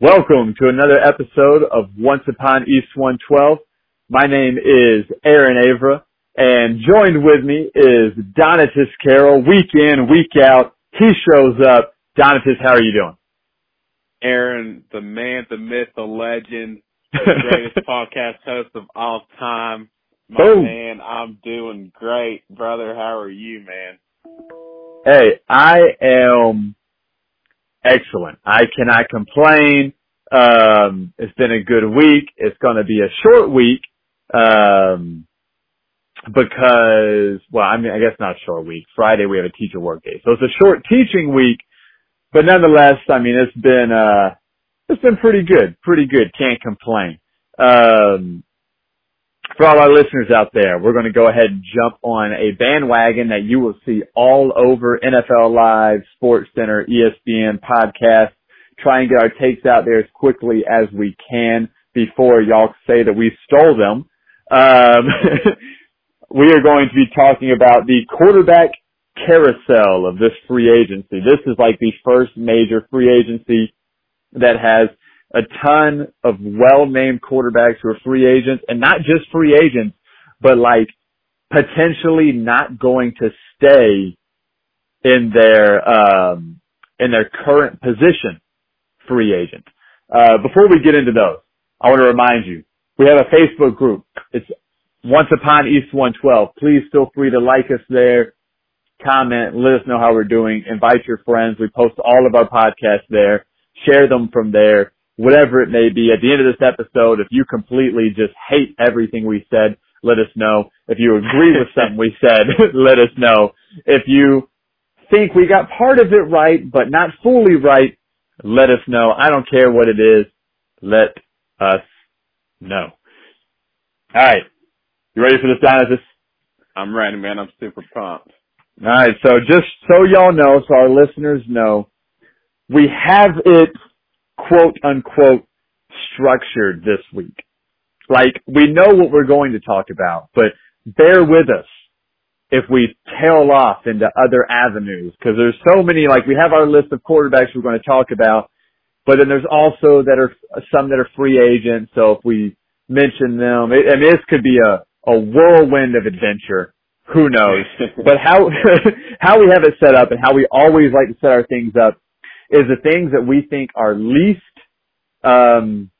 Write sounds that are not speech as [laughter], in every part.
Welcome to another episode of Once Upon East 112. My name is Aaron Avra, and joined with me is Donatus Carroll. Week in, week out, he shows up. Donatus, how are you doing? Aaron, the man, the myth, the legend, the [laughs] greatest podcast host of all time. My Boom. man, I'm doing great, brother. How are you, man? Hey, I am excellent. I cannot complain. Um, it's been a good week. It's going to be a short week. Um, because, well, I mean, I guess not short week. Friday we have a teacher work day. So it's a short teaching week, but nonetheless, I mean, it's been, uh, it's been pretty good. Pretty good. Can't complain. Um, for all our listeners out there, we're going to go ahead and jump on a bandwagon that you will see all over NFL Live, Sports Center, ESPN podcast. Try and get our takes out there as quickly as we can before y'all say that we stole them. Um, [laughs] we are going to be talking about the quarterback carousel of this free agency. This is like the first major free agency that has a ton of well-named quarterbacks who are free agents and not just free agents, but like potentially not going to stay in their, um, in their current position free agent. Uh, before we get into those, I want to remind you, we have a Facebook group. It's Once Upon East 112. Please feel free to like us there, comment, let us know how we're doing, invite your friends. We post all of our podcasts there, share them from there, whatever it may be. At the end of this episode, if you completely just hate everything we said, let us know. If you agree with something we said, [laughs] let us know. If you think we got part of it right, but not fully right, let us know. I don't care what it is. Let us know. All right. You ready for this, Donatus? I'm ready, man. I'm super pumped. All right. So just so y'all know, so our listeners know, we have it quote unquote structured this week. Like we know what we're going to talk about, but bear with us if we tail off into other avenues because there's so many, like we have our list of quarterbacks we're going to talk about, but then there's also that are some that are free agents. So if we mention them, it, mean, this could be a, a whirlwind of adventure. Who knows? [laughs] but how, [laughs] how we have it set up and how we always like to set our things up is the things that we think are least, um,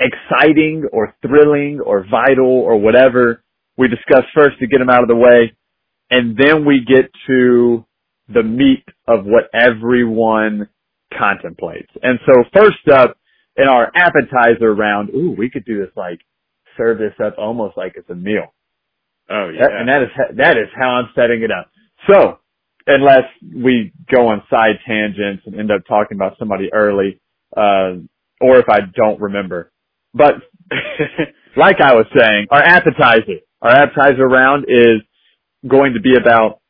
exciting or thrilling or vital or whatever we discuss first to get them out of the way. And then we get to the meat of what everyone contemplates. And so first up in our appetizer round, ooh, we could do this like serve this up almost like it's a meal. Oh yeah. That- and that is that is how I'm setting it up. So, unless we go on side tangents and end up talking about somebody early, uh, or if I don't remember. But [laughs] like I was saying, our appetizer, our appetizer round is going to be about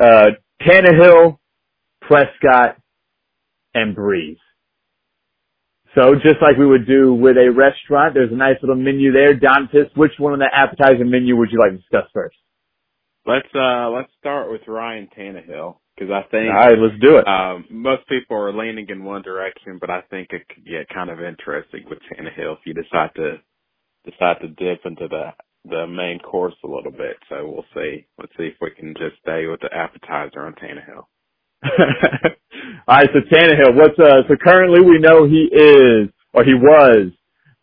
uh, Tannehill, Prescott, and Brees. So just like we would do with a restaurant, there's a nice little menu there. Donatus, which one on the appetizer menu would you like to discuss first? Let's uh let's start with Ryan Tannehill because I think All right, let's do it. um most people are leaning in one direction, but I think it could get kind of interesting with Tannehill if you decide to decide to dip into the the main course a little bit. So we'll see. Let's see if we can just stay with the appetizer on Tannehill. [laughs] All right, so Tannehill, what's uh? So currently we know he is or he was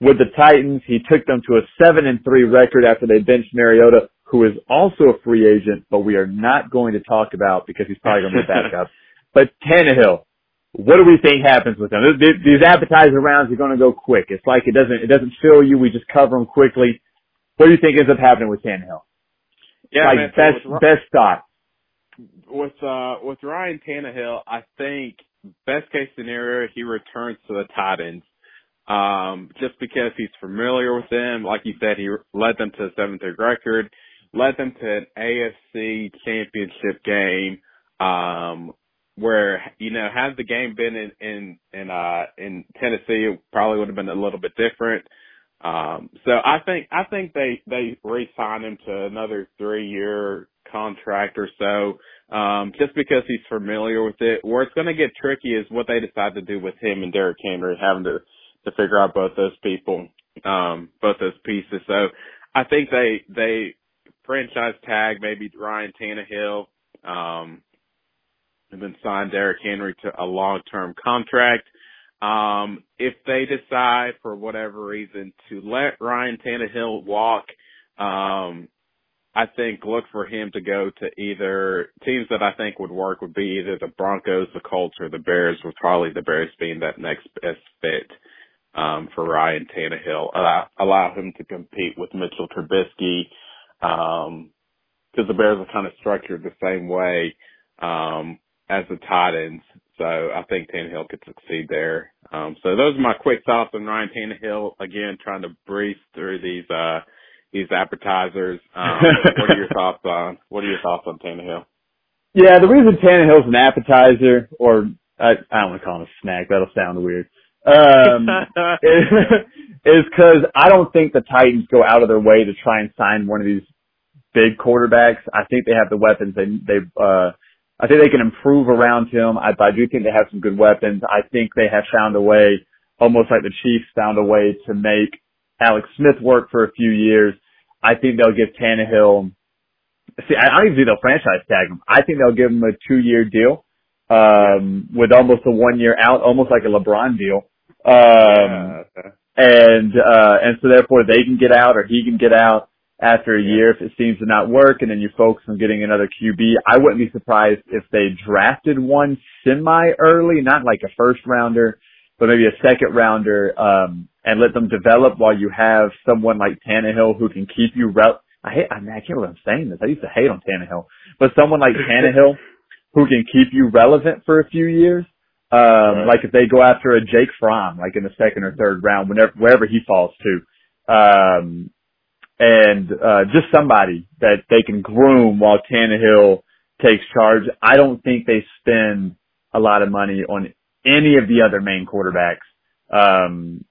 with the Titans. He took them to a seven and three record after they benched Mariota, who is also a free agent, but we are not going to talk about because he's probably going to be back up. [laughs] But Tannehill, what do we think happens with him? Th- th- These appetizer rounds are going to go quick. It's like it doesn't it doesn't fill you. We just cover them quickly. What do you think ends up happening with Tannehill? Yeah, like man, best with, best thought. with uh with Ryan Tannehill, I think best case scenario he returns to the Titans. Um, just because he's familiar with them, like you said, he led them to a seventh record, led them to an AFC championship game, um, where, you know, had the game been in, in, in, uh, in Tennessee, it probably would have been a little bit different. Um, so I think, I think they, they re-sign him to another three year contract or so. Um, just because he's familiar with it. Where it's going to get tricky is what they decide to do with him and Derrick Henry, having to to figure out both those people, um, both those pieces. So I think they they franchise tag maybe Ryan Tannehill, um, and then sign Derrick Henry to a long term contract. Um, if they decide for whatever reason to let Ryan Tannehill walk, um, I think look for him to go to either teams that I think would work would be either the Broncos, the Colts, or the Bears, with probably the Bears being that next best fit um, for Ryan Tannehill. Allow, allow him to compete with Mitchell Trubisky because um, the Bears are kind of structured the same way um, as the Titans. So I think Tannehill could succeed there. Um, so those are my quick thoughts on Ryan Tannehill. Again, trying to breeze through these uh, these appetizers. Um, [laughs] what are your thoughts on what are your thoughts on Tannehill? Yeah, the reason Tannehill's an appetizer, or I, I don't want to call him a snack. That'll sound weird. Um, [laughs] [laughs] is because I don't think the Titans go out of their way to try and sign one of these big quarterbacks. I think they have the weapons. They they uh, I think they can improve around him. I, I do think they have some good weapons. I think they have found a way, almost like the Chiefs found a way to make Alex Smith work for a few years. I think they'll give Tannehill. See, I don't even think they'll franchise tag him. I think they'll give him a two-year deal um, with almost a one-year out, almost like a LeBron deal. Um, yeah. and uh, and so therefore they can get out or he can get out after a year if it seems to not work, and then you focus on getting another QB. I wouldn't be surprised if they drafted one semi early, not like a first rounder, but maybe a second rounder, um, and let them develop while you have someone like Tannehill who can keep you rel- I hate, I, mean, I can't believe I'm saying this. I used to hate on Tannehill, but someone like [laughs] Tannehill who can keep you relevant for a few years. Um, right. like if they go after a Jake Fromm, like in the second or third round, whenever, wherever he falls to, um, and, uh, just somebody that they can groom while Tannehill takes charge. I don't think they spend a lot of money on any of the other main quarterbacks. Um,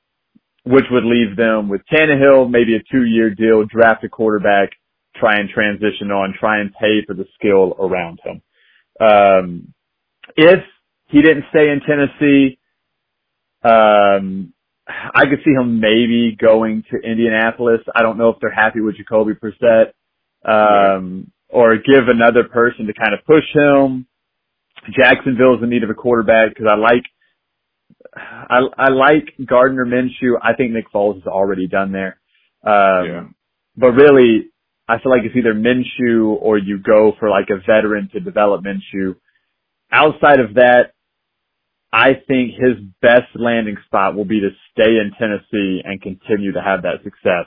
which would leave them with Tannehill, maybe a two year deal, draft a quarterback, try and transition on, try and pay for the skill around him. Um, if he didn't stay in Tennessee, um, I could see him maybe going to Indianapolis. I don't know if they're happy with Jacoby Brissett, um, or give another person to kind of push him. Jacksonville's in need of a quarterback because I like I, I like Gardner Minshew. I think Nick Foles is already done there. Um, yeah. but really, I feel like it's either Minshew or you go for like a veteran to develop Minshew. Outside of that, I think his best landing spot will be to stay in Tennessee and continue to have that success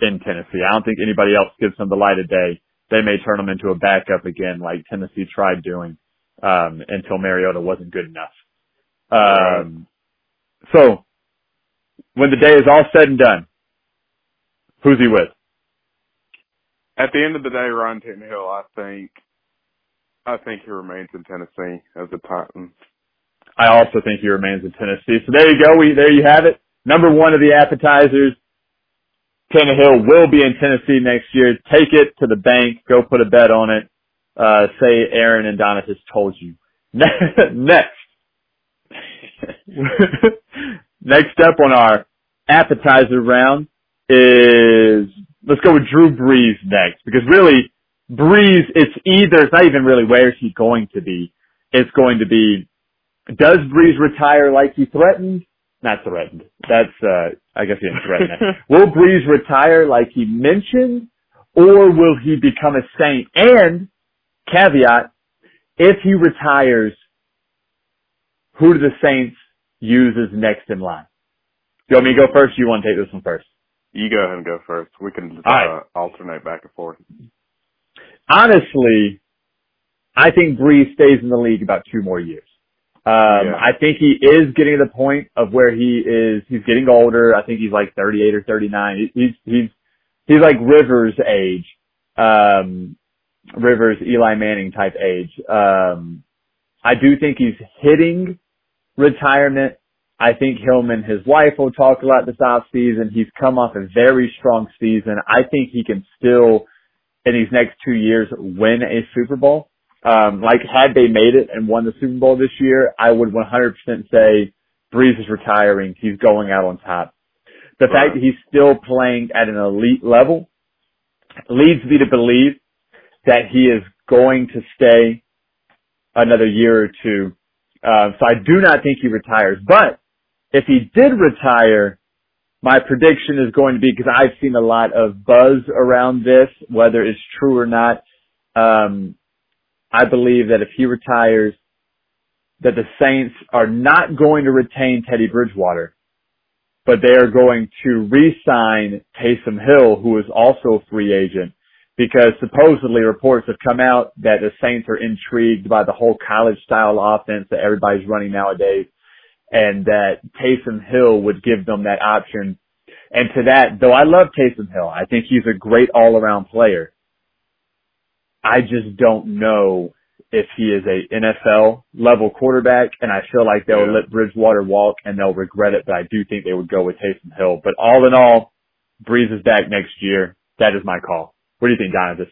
in Tennessee. I don't think anybody else gives him the light of day. They may turn him into a backup again, like Tennessee tried doing, um, until Mariota wasn't good enough. Um, so when the day is all said and done, who's he with? At the end of the day, Ryan Tannehill, I think, I think he remains in Tennessee as a Titan. I also think he remains in Tennessee. So there you go. We, there you have it. Number one of the appetizers. Tannehill will be in Tennessee next year. Take it to the bank. Go put a bet on it. Uh, say Aaron and Donatus told you. [laughs] Next. [laughs] Next up on our appetizer round is let's go with Drew Brees next because really Brees it's either it's not even really where is he going to be. It's going to be does Brees retire like he threatened? Not threatened. That's uh I guess he didn't threaten that. [laughs] will Brees retire like he mentioned or will he become a saint? And caveat, if he retires, who do the Saints use as next in line? Do you want me to go first? you want to take this one first? You go ahead and go first. We can uh, right. alternate back and forth. Honestly, I think Brees stays in the league about two more years. Um, yeah. I think he is getting to the point of where he is, he's getting older. I think he's like 38 or 39. He's, he's, he's like Rivers age, um, Rivers, Eli Manning type age. Um, I do think he's hitting retirement. I think him and his wife will talk a lot this off season. He's come off a very strong season. I think he can still, in these next two years, win a Super Bowl. Um, like had they made it and won the Super Bowl this year, I would 100% say Brees is retiring. He's going out on top. The right. fact that he's still playing at an elite level leads me to believe that he is going to stay another year or two. Uh, so I do not think he retires. But if he did retire, my prediction is going to be because I've seen a lot of buzz around this, whether it's true or not. Um, I believe that if he retires, that the Saints are not going to retain Teddy Bridgewater, but they are going to re-sign Taysom Hill, who is also a free agent, because supposedly reports have come out that the Saints are intrigued by the whole college style offense that everybody's running nowadays, and that Taysom Hill would give them that option. And to that, though I love Taysom Hill, I think he's a great all around player. I just don't know if he is a NFL level quarterback, and I feel like they'll yeah. let Bridgewater walk and they'll regret it, but I do think they would go with Taysom Hill. But all in all, Brees is back next year. That is my call. What do you think, Donovan?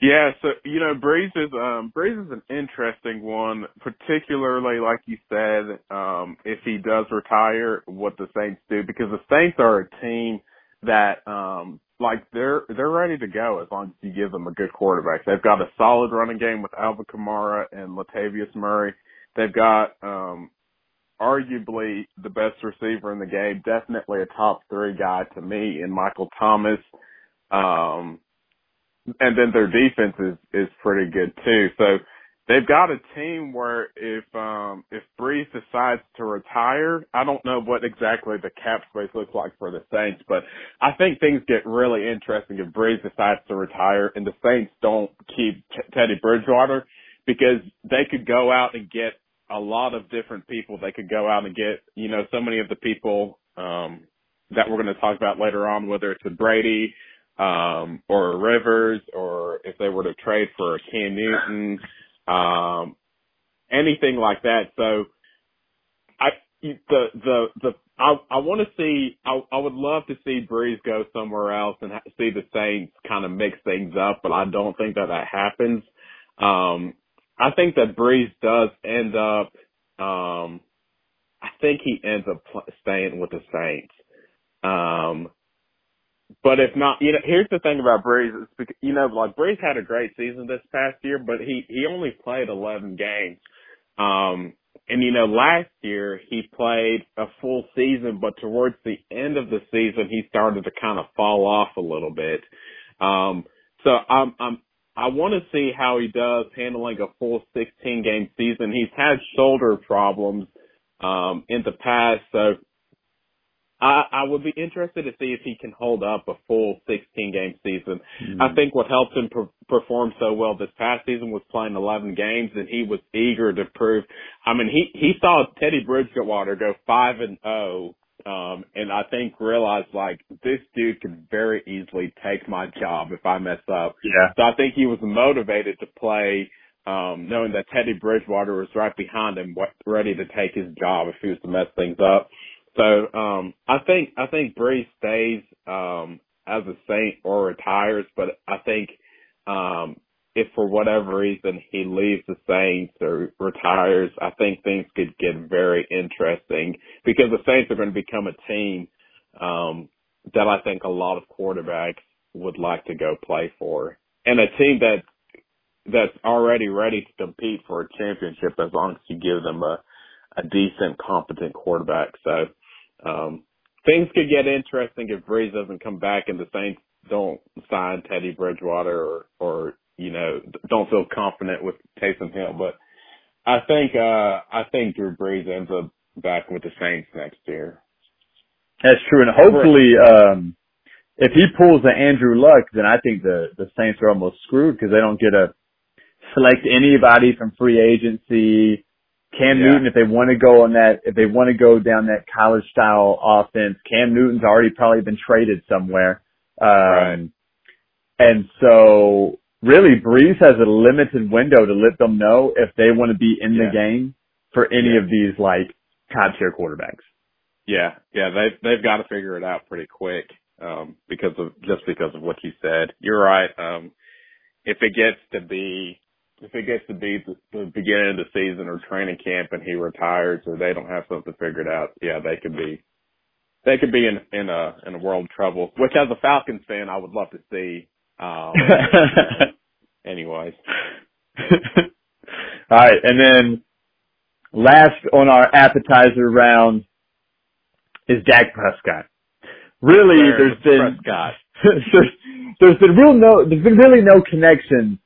Yeah, so you know, Brees is um Brees is an interesting one, particularly like you said, um, if he does retire, what the Saints do, because the Saints are a team that um like they're they're ready to go as long as you give them a good quarterback. They've got a solid running game with Alvin Kamara and Latavius Murray. They've got um arguably the best receiver in the game, definitely a top three guy to me in Michael Thomas. Um and then their defense is is pretty good too. So they've got a team where if um if Brees decides to retire, I don't know what exactly the cap space looks like for the Saints, but I think things get really interesting if Brees decides to retire and the Saints don't keep T- Teddy Bridgewater because they could go out and get a lot of different people. They could go out and get, you know, so many of the people um that we're going to talk about later on, whether it's with Brady um, or Rivers, or if they were to trade for a Cam Newton, um, anything like that. So I, the, the, the, I, I want to see, I, I would love to see Brees go somewhere else and ha- see the Saints kind of mix things up, but I don't think that that happens. Um, I think that Brees does end up, um, I think he ends up pl- staying with the Saints. Um, but if not, you know, here's the thing about Brees. It's because, you know, like Brees had a great season this past year, but he he only played 11 games. Um, and you know, last year he played a full season, but towards the end of the season he started to kind of fall off a little bit. Um, so I'm I'm I want to see how he does handling a full 16 game season. He's had shoulder problems um in the past, so I, I would be interested to see if he can hold up a full 16 game season. Mm-hmm. I think what helped him per- perform so well this past season was playing 11 games and he was eager to prove. I mean, he, he saw Teddy Bridgewater go 5 and 0. Um, and I think realized like this dude could very easily take my job if I mess up. Yeah. So I think he was motivated to play um, knowing that Teddy Bridgewater was right behind him, ready to take his job if he was to mess things up. So um, I think I think Brees stays um, as a Saint or retires, but I think um, if for whatever reason he leaves the Saints or retires, I think things could get very interesting because the Saints are going to become a team um, that I think a lot of quarterbacks would like to go play for, and a team that that's already ready to compete for a championship as long as you give them a a decent, competent quarterback. So um, things could get interesting if Brees doesn't come back and the Saints don't sign Teddy Bridgewater or, or, you know, don't feel confident with Taysom Hill. But I think, uh, I think Drew Brees ends up back with the Saints next year. That's true. And hopefully, um, if he pulls the Andrew Luck, then I think the, the Saints are almost screwed because they don't get to select anybody from free agency Cam yeah. Newton, if they want to go on that, if they want to go down that college style offense, Cam Newton's already probably been traded somewhere. Um, right. and so really Brees has a limited window to let them know if they want to be in yeah. the game for any yeah. of these like top tier quarterbacks. Yeah, yeah, they've they've got to figure it out pretty quick, um, because of just because of what you said. You're right. Um, if it gets to be if it gets to be the, the beginning of the season or training camp and he retires or they don't have something figured out, yeah, they could be they could be in in a in a world of trouble. Which as a Falcons fan, I would love to see. Um, [laughs] anyways. [laughs] All right, and then last on our appetizer round is Dak Prescott. Really, there's been Prescott. [laughs] there's, there's been real no there's been really no connection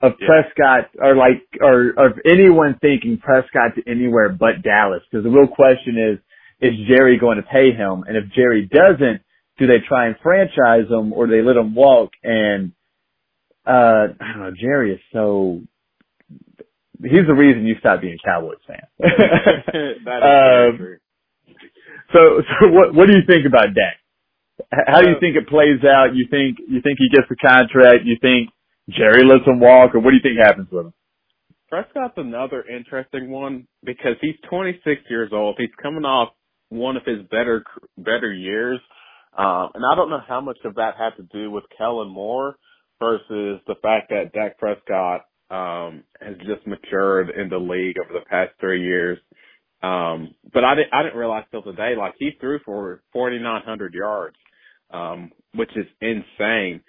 of Yeah. Prescott or like or of anyone thinking Prescott to anywhere but Dallas because the real question is is Jerry going to pay him and if Jerry doesn't do they try and franchise him or do they let him walk and uh I don't know Jerry is so he's the reason you stopped being a Cowboys fan. [laughs] that is [laughs] Um, true. so so what what do you think about Dak? How do you think it plays out? You think you think he gets the contract? You think Jerry lets him walk, or what do you think happens with him? Prescott's another interesting one because he's 26 years old. He's coming off one of his better better years, um, and I don't know how much of that had to do with Kellen Moore versus the fact that Dak Prescott um, has just matured in the league over the past three years. Um, but I didn't I didn't realize till today like he threw for 4,900 yards, um, which is insane.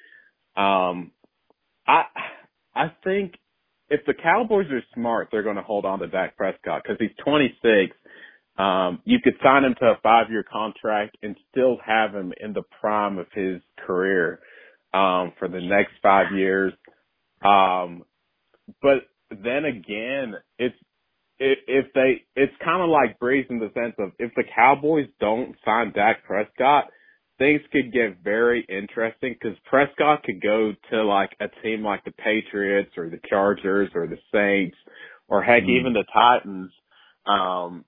Um, I I think if the Cowboys are smart, they're going to hold on to Dak Prescott because he's 26. Um, you could sign him to a five-year contract and still have him in the prime of his career um, for the next five years. Um, but then again, it's if, they, it's kind of like Brees in the sense of if the Cowboys don't sign Dak Prescott, things could get very interesting because Prescott could go to like a team like the Patriots or the Chargers or the Saints or heck, Mhm. even the Titans. Um,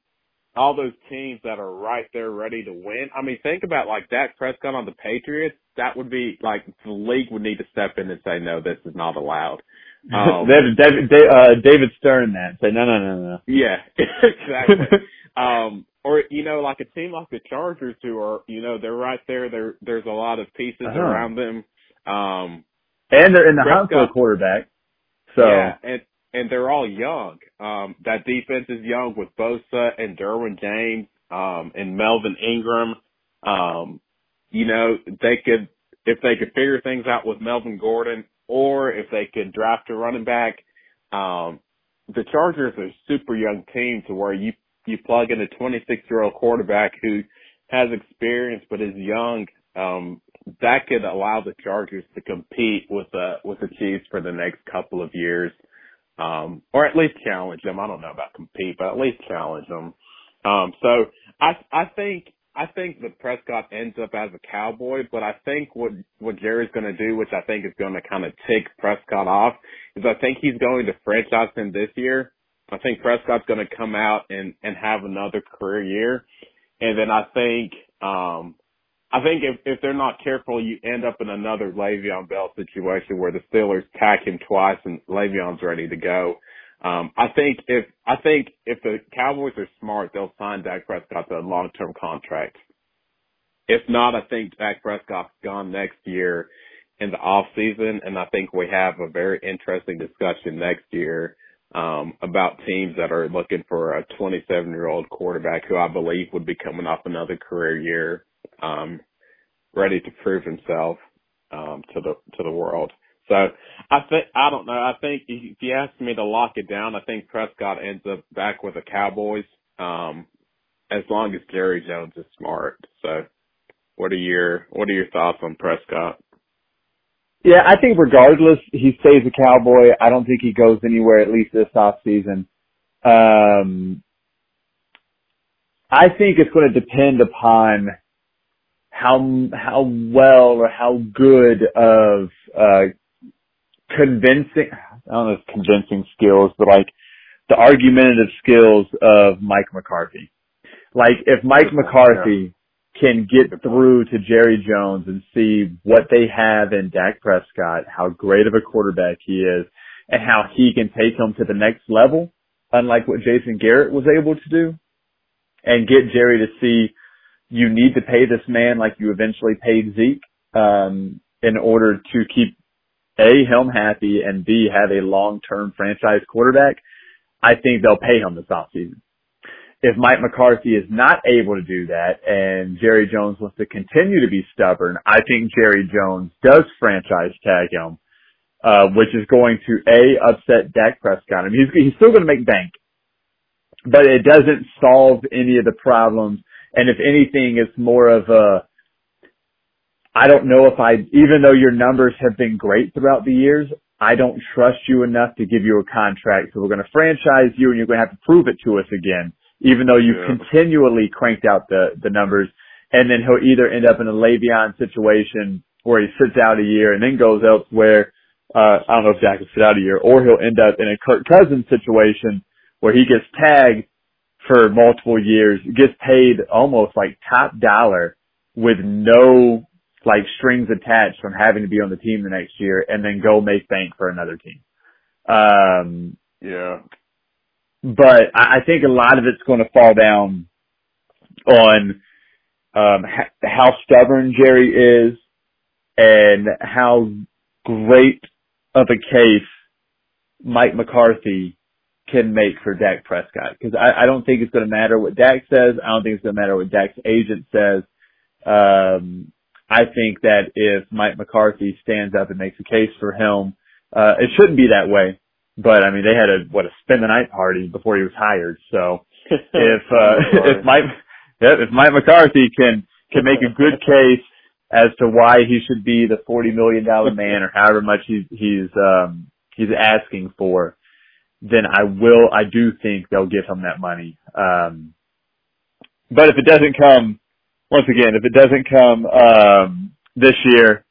all those teams that are right there ready to win. I mean, think about like Dak Prescott on the Patriots. That would be like the league would need to step in and say, no, this is not allowed. [laughs] Um, David, David, Da- uh, David Stern that say no, no, no, no. yeah, [laughs] exactly. [laughs] um, or you know, like a team like the Chargers, who are you know they're right there. There, there's a lot of pieces Uh-huh. around them. Um, and they're in the hunt for a quarterback. So yeah, and and they're all young. Um, that defense is young with Bosa and Derwin James um, and Melvin Ingram. Um, you know, they could if they could figure things out with Melvin Gordon, or if they could draft a running back. Um, the Chargers are a super young team to where you you plug in a 26 year old quarterback who has experience but is young. Um, that could allow the Chargers to compete with the with the Chiefs for the next couple of years, um, or at least challenge them. I don't know about compete, but at least challenge them. Um, so I I think I think that Prescott ends up as a Cowboy, but I think what what Jerry's going to do, which I think is going to kind of tick Prescott off, is I think he's going to franchise him this year. I think Prescott's going to come out and and have another career year, and then I think um I think if if they're not careful, you end up in another Le'Veon Bell situation where the Steelers tack him twice and Le'Veon's ready to go. Um, I think if I think if the Cowboys are smart, they'll sign Dak Prescott to a long term contract. If not, I think Dak Prescott's gone next year in the off season, and I think we have a very interesting discussion next year um, about teams that are looking for a 27 year old quarterback who I believe would be coming off another career year, um, ready to prove himself um, to the to the world. So I think I don't know. I think if you ask me to lock it down, I think Prescott ends up back with the Cowboys, um, as long as Jerry Jones is smart. So, what are your what are your thoughts on Prescott? Yeah, I think regardless, he stays a Cowboy. I don't think he goes anywhere at least this off season. Um, I think it's going to depend upon how how well or how good of uh convincing I don't know if convincing skills, but like the argumentative skills of Mike McCarthy. Like if Mike McCarthy can get through to Jerry Jones and see what they have in Dak Prescott, how great of a quarterback he is, and how he can take them to the next level, unlike what Jason Garrett was able to do, and get Jerry to see you need to pay this man like you eventually paid Zeke, um, in order to keep A, him happy and B, have a long-term franchise quarterback, I think they'll pay him this offseason. If Mike McCarthy is not able to do that and Jerry Jones wants to continue to be stubborn, I think Jerry Jones does franchise tag him, uh, which is going to A, upset Dak Prescott. I mean, he's, he's still going to make bank, but it doesn't solve any of the problems. And if anything, it's more of a, I don't know if I, even though your numbers have been great throughout the years, I don't trust you enough to give you a contract. So we're going to franchise you and you're going to have to prove it to us again, even though you've yeah. continually cranked out the, the numbers. And then he'll either end up in a Le'Veon situation where he sits out a year and then goes elsewhere. Uh, I don't know if Dak will sit out a year or he'll end up in a Kirk Cousins situation where he gets tagged for multiple years, gets paid almost like top dollar with no like strings attached from having to be on the team the next year and then go make bank for another team. Um, yeah. But I think a lot of it's going to fall down on um, how stubborn Jerry is and how great of a case Mike McCarthy can make for Dak Prescott. Because I, I don't think it's going to matter what Dak says. I don't think it's going to matter what Dak's agent says. Um, I think that if Mike McCarthy stands up and makes a case for him, uh, it shouldn't be that way. But I mean, they had a what a spend the night party before he was hired. So [laughs] if uh, [laughs] if Mike if Mike McCarthy can can make a [laughs] good case as to why he should be the forty million dollar man or however much he's he's um he's asking for, then I will I do think they'll give him that money. Um but if it doesn't come once again, if it doesn't come um, this year,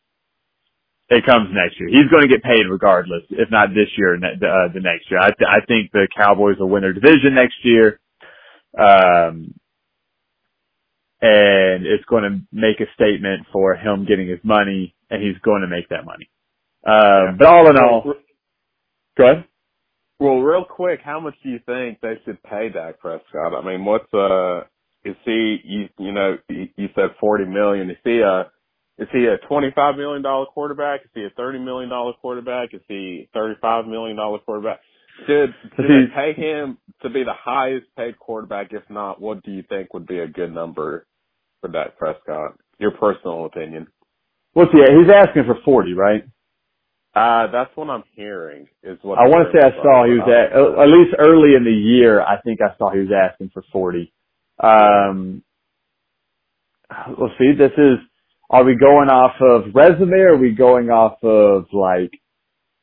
it comes next year. He's going to get paid regardless, if not this year, uh, the next year. I, th- I think the Cowboys will win their division next year. Um, and it's going to make a statement for him getting his money and he's going to make that money. Um, but all in all, go ahead. Well, real quick, how much do you think they should pay Dak Prescott? I mean, what's uh is he you you know you said forty million? Is he a is he a twenty five million dollar quarterback? Is he a thirty million dollar quarterback? Is he thirty five million dollar quarterback? Should should they pay him to be the highest paid quarterback? If not, what do you think would be a good number for Dak Prescott? Your personal opinion. What's he? He's asking for forty, right? Uh, that's what I'm hearing. Is what I want to say. I saw he was at at least early in the year. I think I saw he was asking for forty. Um, let's see, this is, are we going off of resume or are we going off of like,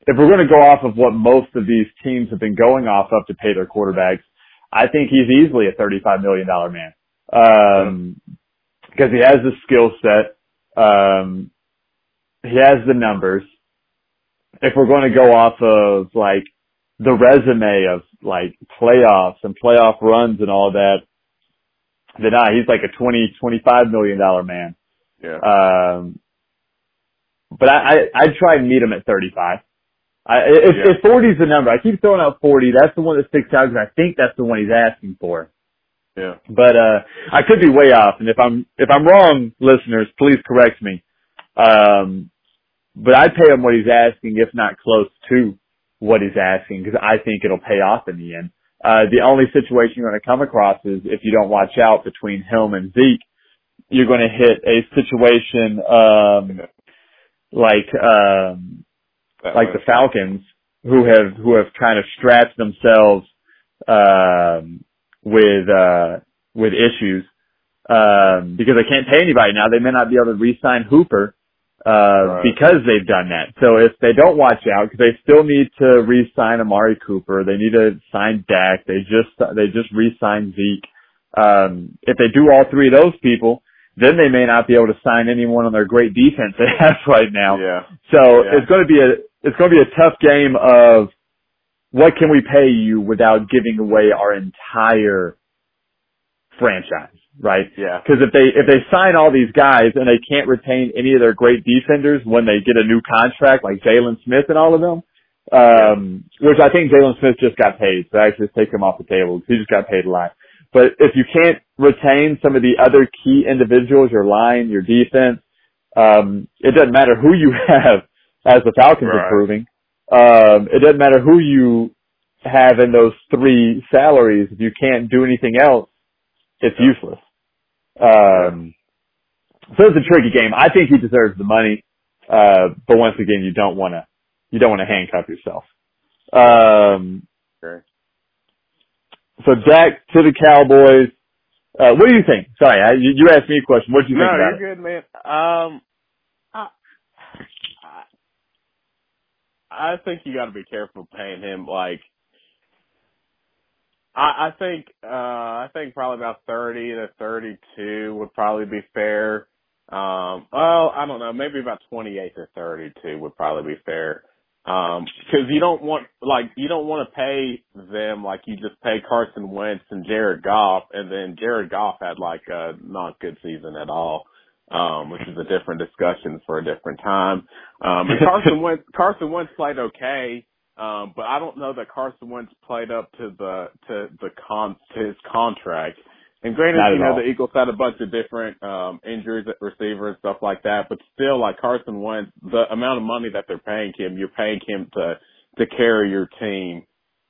if we're going to go off of what most of these teams have been going off of to pay their quarterbacks, I think he's easily a $35 million man. Um, because he has the skill set. Um, he has the numbers. If we're going to go off of like the resume of like playoffs and playoff runs and all that, then uh, he's like a twenty, twenty-five million dollar man. Yeah. Um, but I, I, I'd try and meet him at 35. I, if, yeah. if 40 is the number, I keep throwing out 40. That's the one that sticks out because I think that's the one he's asking for. Yeah. But, uh, I could be way off. And if I'm, if I'm wrong, listeners, please correct me. Um, but I'd pay him what he's asking, if not close to what he's asking, because I think it'll pay off in the end. Uh, the only situation you're going to come across is if you don't watch out between him and Zeke, you're going to hit a situation, um, like, um, like the Falcons who have, who have kind of strapped themselves, um, with, uh, with issues, um, because they can't pay anybody now. They may not be able to re-sign Hooper, uh, right. because they've done that. So if they don't watch out, because they still need to re-sign Amari Cooper, they need to sign Dak. They just they just re-signed Zeke. Um, if they do all three of those people, then they may not be able to sign anyone on their great defense they have [laughs] right now. Yeah. So yeah. it's going to be a it's going to be a tough game of what can we pay you without giving away our entire franchise right? Yeah. Because if they if they sign all these guys and they can't retain any of their great defenders when they get a new contract, like Jaylon Smith and all of them, um, which I think Jaylon Smith just got paid, so I actually take him off the table. He just got paid a lot. But if you can't retain some of the other key individuals, your line, your defense, um, it doesn't matter who you [laughs] have. as the Falcons Right. are proving. Um, it doesn't matter who you have in those three salaries. If you can't do anything else, it's Yeah. useless. Um, so it's a tricky game. I think he deserves the money. Uh, but once again, you don't want to, you don't want to handcuff yourself. Um. So Dak to the Cowboys. Uh, what do you think? Sorry, I, you, you asked me a question. What do you no, think about it? you're good, man. Um, I, I, I think you got to be careful paying him. Like, I, I think, uh, I think probably about thirty to thirty-two would probably be fair. Um, well, I don't know, maybe about twenty-eight to thirty-two would probably be fair. Um, cause you don't want, like, you don't want to pay them like you just pay Carson Wentz and Jared Goff, and then Jared Goff had like a not good season at all, um, which is a different discussion for a different time. Um, and Carson [laughs] Wentz, Carson Wentz played okay, um, but I don't know that Carson Wentz played up to the, to the con, to his contract. And granted, you know, all. the Eagles had a bunch of different um injuries at receiver and stuff like that, but still like Carson Wentz, the amount of money that they're paying him, you're paying him to to carry your team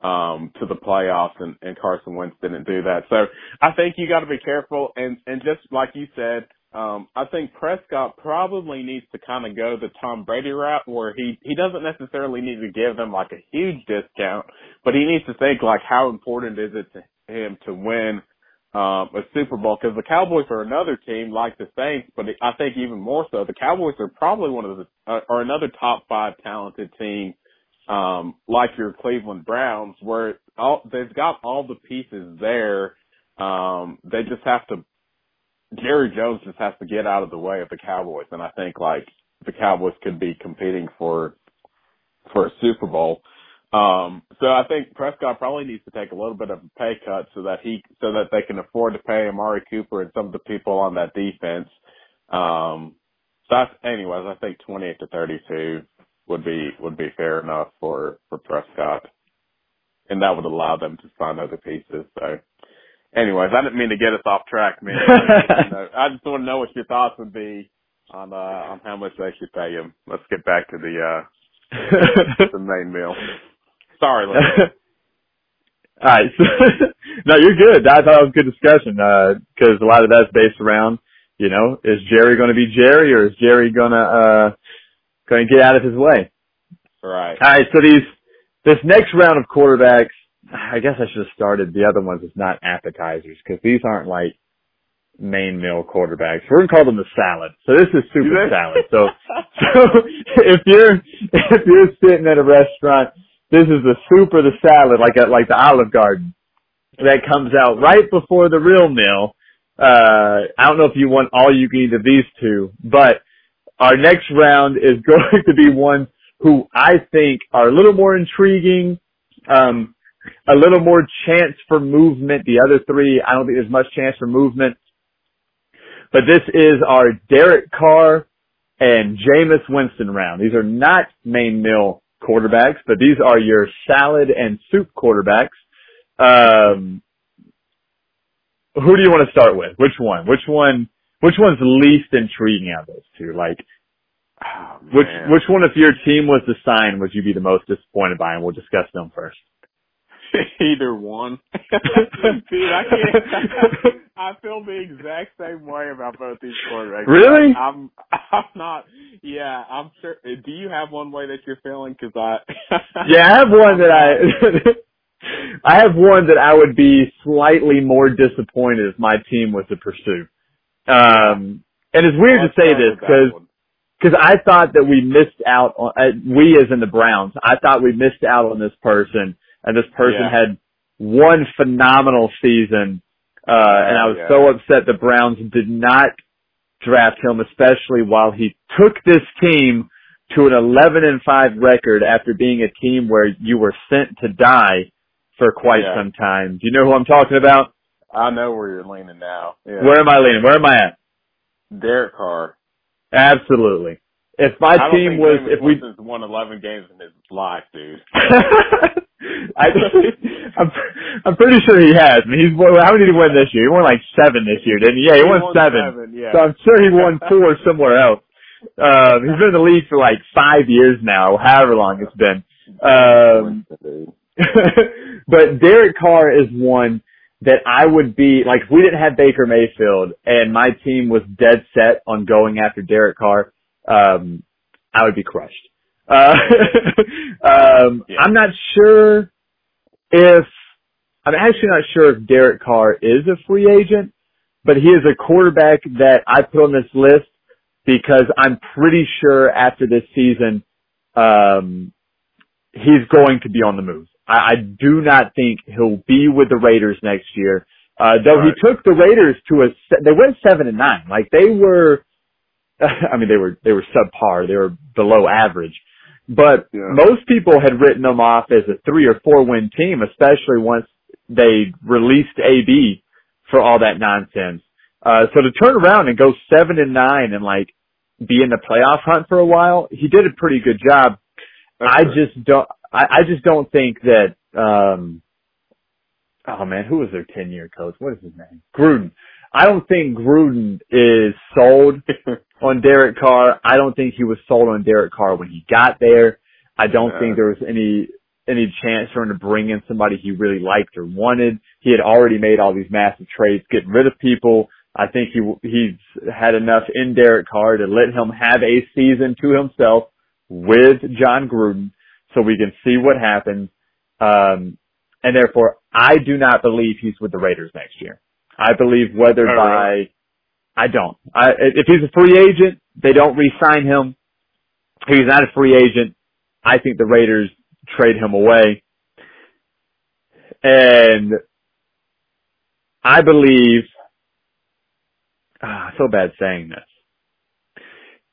um to the playoffs and, and Carson Wentz didn't do that. So I think you gotta be careful and and just like you said, um I think Prescott probably needs to kind of go the Tom Brady route where he he doesn't necessarily need to give them like a huge discount, but he needs to think like how important is it to him to win um, a Super Bowl because the Cowboys are another team like the Saints, but I think even more so, the Cowboys are probably one of the uh, are another top five talented team, um, like your Cleveland Browns, where all they've got all the pieces there. Um, they just have to. Jerry Jones just has to get out of the way of the Cowboys, and I think like the Cowboys could be competing for for a Super Bowl. Um, so I think Prescott probably needs to take a little bit of a pay cut so that he, so that they can afford to pay Amari Cooper and some of the people on that defense. Um, so that's, anyways, I think 28 to 32 would be, would be fair enough for, for Prescott. And that would allow them to sign other pieces. So anyways, I didn't mean to get us off track, man. I just want to know what your thoughts would be on, uh, on how much they should pay him. Let's get back to the, uh, [laughs] the main meal. Sorry. [laughs] All right. So, [laughs] no, you're good. I thought it was a good discussion because a lot of that's based around, you know, is Jerry going to be Jerry or is Jerry going to uh going to get out of his way? Right. All right. So these this next round of quarterbacks, I guess I should have started the other ones as not appetizers because these aren't like main meal quarterbacks. We're gonna call them the salad. So this is super salad. So [laughs] so if you're if you're sitting at a restaurant, this is the soup or the salad, like a, like the Olive Garden, that comes out right before the real meal. Uh, I don't know if you want all you can eat of these two, but our next round is [laughs] going to be ones who I think are a little more intriguing, um, a little more chance for movement. The other three, I don't think there's much chance for movement. But this is our Derek Carr and Jameis Winston round. These are not main mill quarterbacks, but these are your salad and soup quarterbacks. Um, who do you want to start with? Which one? Which one? Which one's least intriguing out of those two? Like, Oh, which which one, if your team was to sign, would you be the most disappointed by? And we'll discuss them first. [laughs] Either one. [laughs] Dude, I can't. [laughs] I feel the exact same way about both these quarterbacks. Really? I'm. I'm not. Yeah, I'm sure. Do you have one way that you're feeling? Because I. Yeah, I have one that I. I have one that I would be slightly more disappointed if my team was to pursue. Um, and it's weird Let's to say this because because I thought that we missed out on uh, we as in the Browns. I thought we missed out on this person, and this person Yeah. had one phenomenal season. Uh, and I was Yeah. so upset the Browns did not draft him, especially while he took this team to an 11 and 5 record after being a team where you were sent to die for quite Yeah. some time. Do you know who I'm talking about? I know where you're leaning now. Yeah. Where am I leaning? Where am I at? Derek Carr. Absolutely. If my team was, Jameis if we, won 11 games in his life, dude. [laughs] [laughs] I, I'm, I'm pretty sure he has. I mean, he's won, how many did he win this year? He won like seven this year, didn't he? Yeah, he, won, seven. yeah. So I'm sure he won [laughs] four somewhere else. Um, he's been in the league for like five years now, however long it's been. Um, [laughs] but Derek Carr is one that I would be like if we didn't have Baker Mayfield and my team was dead set on going after Derek Carr, um, I would be crushed. Uh, [laughs] um, yeah. I'm not sure if I'm actually not sure if Derek Carr is a free agent, but he is a quarterback that I put on this list because I'm pretty sure after this season, um, he's going to be on the move. I, I do not think he'll be with the Raiders next year. Uh, though right. he took the Raiders to a, they went seven and nine. Like they were, [laughs] I mean, they were, they were subpar. They were below average. But yeah. most people had written them off as a three or four win team, especially once they released AB for all that nonsense. Uh, so to turn around and go seven and nine and like be in the playoff hunt for a while, he did a pretty good job. That's I just don't, I, I just don't think that, um, oh man, who was their 10 year coach? What is his name? Gruden. I don't think Gruden is sold [laughs] on Derek Carr. I don't think he was sold on Derek Carr when he got there. I don't yeah. think there was any any chance for him to bring in somebody he really liked or wanted. He had already made all these massive trades, getting rid of people. I think he he's had enough in Derek Carr to let him have a season to himself with Jon Gruden so we can see what happens. Um, and therefore, I do not believe he's with the Raiders next year. I believe whether oh, by, really? I don't. I, if he's a free agent, they don't re-sign him. If he's not a free agent, I think the Raiders trade him away. And I believe, ah, so bad saying this,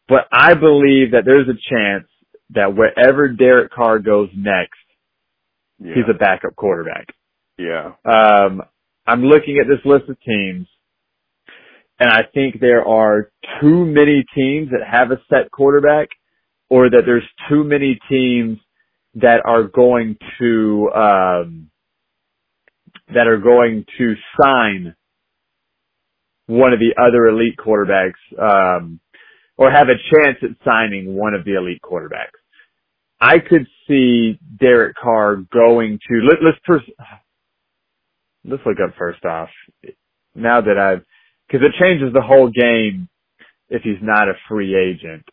but I believe that there's a chance that wherever Derek Carr goes next, yeah. he's a backup quarterback. Yeah. Um, I'm looking at this list of teams, and I think there are too many teams that have a set quarterback, or that there's too many teams that are going to um, that are going to sign one of the other elite quarterbacks, um, or have a chance at signing one of the elite quarterbacks. I could see Derek Carr going to let, let's first let's look up first off now that I've because it changes the whole game if he's not a free agent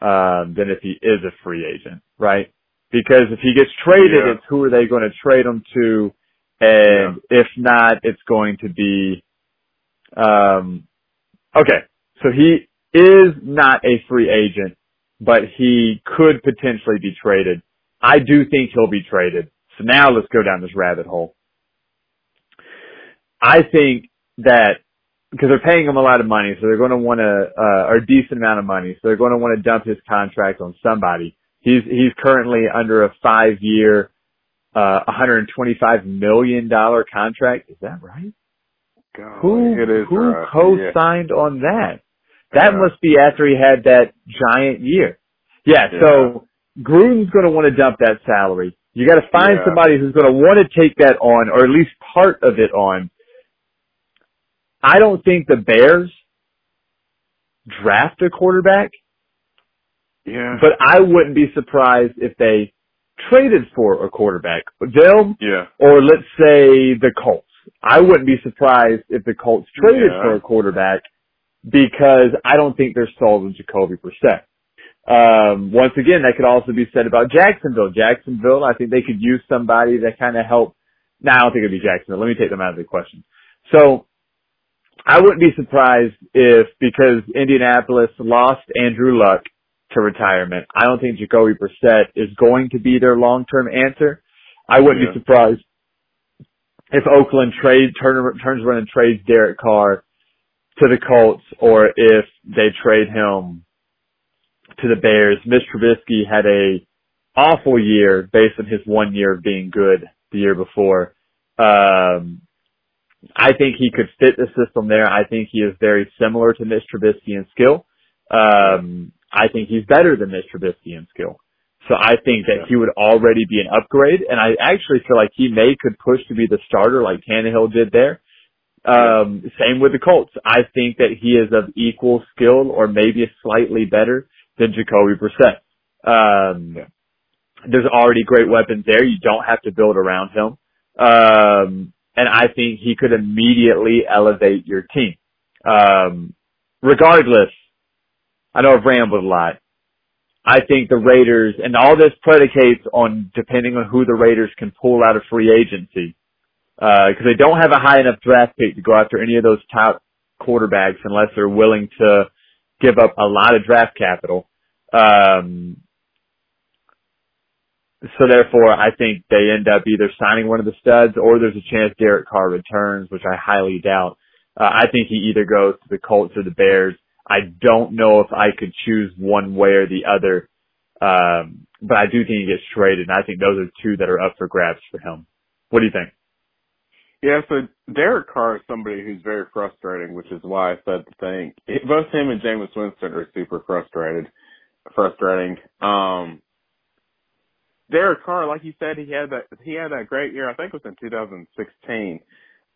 um, than if he is a free agent, right? Because if he gets traded, yeah. it's who are they going to trade him to, and yeah. if not, it's going to be um, okay. So he is not a free agent but he could potentially be traded. I do think he'll be traded. So now let's go down this rabbit hole. I think that because they're paying him a lot of money, so they're going to want to, uh, or a decent amount of money, so they're going to want to dump his contract on somebody. He's, he's currently under a five year, uh, $125 million contract. Is that right? God, who, who co-signed yeah. on that? That yeah. must be after he had that giant year. Yeah, yeah. so Gruden's going to want to dump that salary. You got to find somebody who's going to want to take that on, or at least part of it on. I don't think the Bears draft a quarterback. Yeah. But I wouldn't be surprised if they traded for a quarterback. Them, yeah. or let's say the Colts. I wouldn't be surprised if the Colts traded yeah. for a quarterback because I don't think they're sold on Jacoby Brissett. Um, once again, that could also be said about Jacksonville. Jacksonville, I think they could use somebody that kind of help. Now, nah, I don't think it'd be Jacksonville. Let me take them out of the question. So, I wouldn't be surprised if, because Indianapolis lost Andrew Luck to retirement, I don't think Jacoby Brissett is going to be their long-term answer. I wouldn't yeah. be surprised if Oakland trade turn, turns around and trades Derek Carr to the Colts or if they trade him to the Bears. Mitch Trubisky had a awful year based on his one year of being good the year before. Um, I think he could fit the system there. I think he is very similar to Mitch Trubisky in skill. Um, I think he's better than Mitch Trubisky in skill. So I think that he would already be an upgrade, and I actually feel like he may could push to be the starter like Tannehill did there. Um, same with the Colts. I think that he is of equal skill or maybe slightly better than Jacoby Brissett. Um, Yeah. there's already great weapons there. You don't have to build around him. Um, and I think he could immediately elevate your team. Um, regardless, I know I've rambled a lot. I think the Raiders, and all this predicates on depending on who the Raiders can pull out of free agency, because they don't have a high enough draft pick to go after any of those top quarterbacks unless they're willing to give up a lot of draft capital. Um, so therefore, I think they end up either signing one of the studs or there's a chance Derek Carr returns, which I highly doubt. Uh, I think he either goes to the Colts or the Bears. I don't know if I could choose one way or the other. Um, but I do think he gets traded and I think those are two that are up for grabs for him. What do you think? Yeah, so Derek Carr is somebody who's very frustrating, which is why I said the thing. Both him and Jameis Winston are super frustrated, frustrating. Um, Derek Carr, like you said, he had that he had that great year. I think it was in 2016,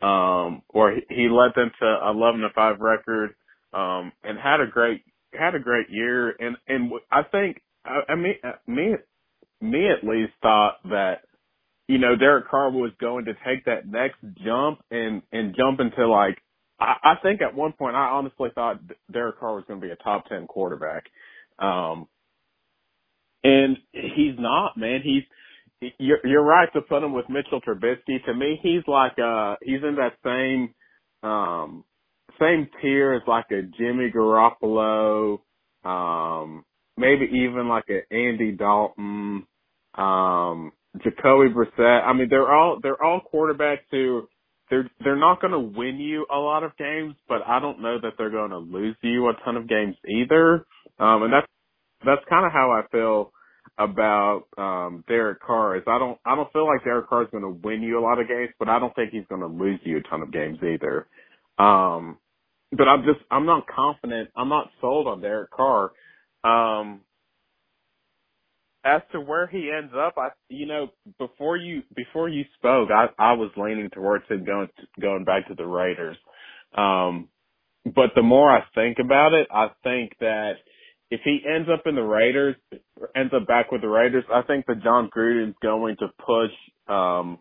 um, where he, led them to 11 to five record, um, and had a great had a great year. And and I think I, I mean me me at least thought that you know, Derek Carr was going to take that next jump and and jump into like I, I think at one point I honestly thought Derek Carr was going to be a top ten quarterback, um, and he's not, man. He's you're you're right to put him with Mitchell Trubisky. To me, he's like uh he's in that same um same tier as like a Jimmy Garoppolo, um maybe even like a Andy Dalton. Um, Jacoby Brissett. I mean, they're all they're all quarterbacks who they're they're not going to win you a lot of games, but I don't know that they're going to lose you a ton of games either. Um, and that's that's kind of how I feel about um Derek Carr. Is I don't I don't feel like Derek Carr is going to win you a lot of games, but I don't think he's going to lose you a ton of games either. Um, but I'm just I'm not confident. I'm not sold on Derek Carr. Um, as to where he ends up, I you know before you before you spoke, I I was leaning towards him going going back to the Raiders. Um, but the more I think about it, I think that if he ends up in the Raiders, ends up back with the Raiders, I think that Jon Gruden's going to push. Um,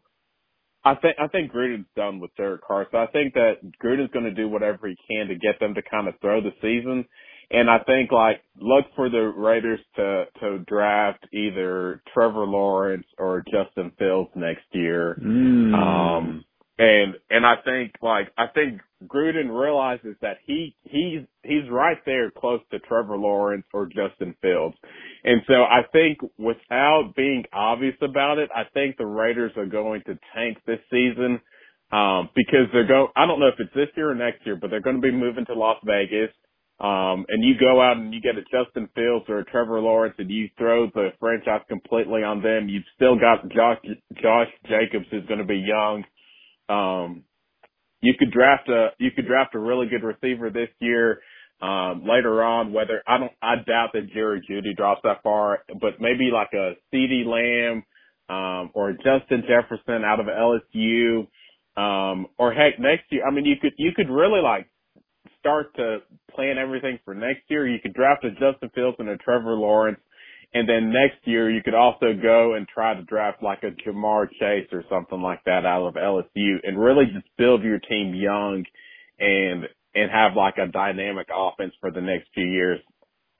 I think I think Gruden's done with Derek Carr, so I think that Gruden's going to do whatever he can to get them to kind of throw the season. And I think like look for the Raiders to to draft either Trevor Lawrence or Justin Fields next year. Mm. Um and and I think like I think Gruden realizes that he he's he's right there close to Trevor Lawrence or Justin Fields. And so I think without being obvious about it, I think the Raiders are going to tank this season. Um, because they're going, I don't know if it's this year or next year, but they're going to be moving to Las Vegas. Um, and you go out and you get a Justin Fields or a Trevor Lawrence and you throw the franchise completely on them. You've still got Josh, Josh Jacobs who's going to be young. Um, you could draft a, you could draft a really good receiver this year. Um, later on, whether I don't, I doubt that Jerry Jeudy drops that far, but maybe like a CeeDee Lamb, um, or Justin Jefferson out of LSU, um, or heck, next year, I mean, you could, you could really like start to plan everything for next year. You could draft a Justin Fields and a Trevor Lawrence. And then next year you could also go and try to draft like a Ja'Marr Chase or something like that out of LSU and really just build your team young and, and have like a dynamic offense for the next few years.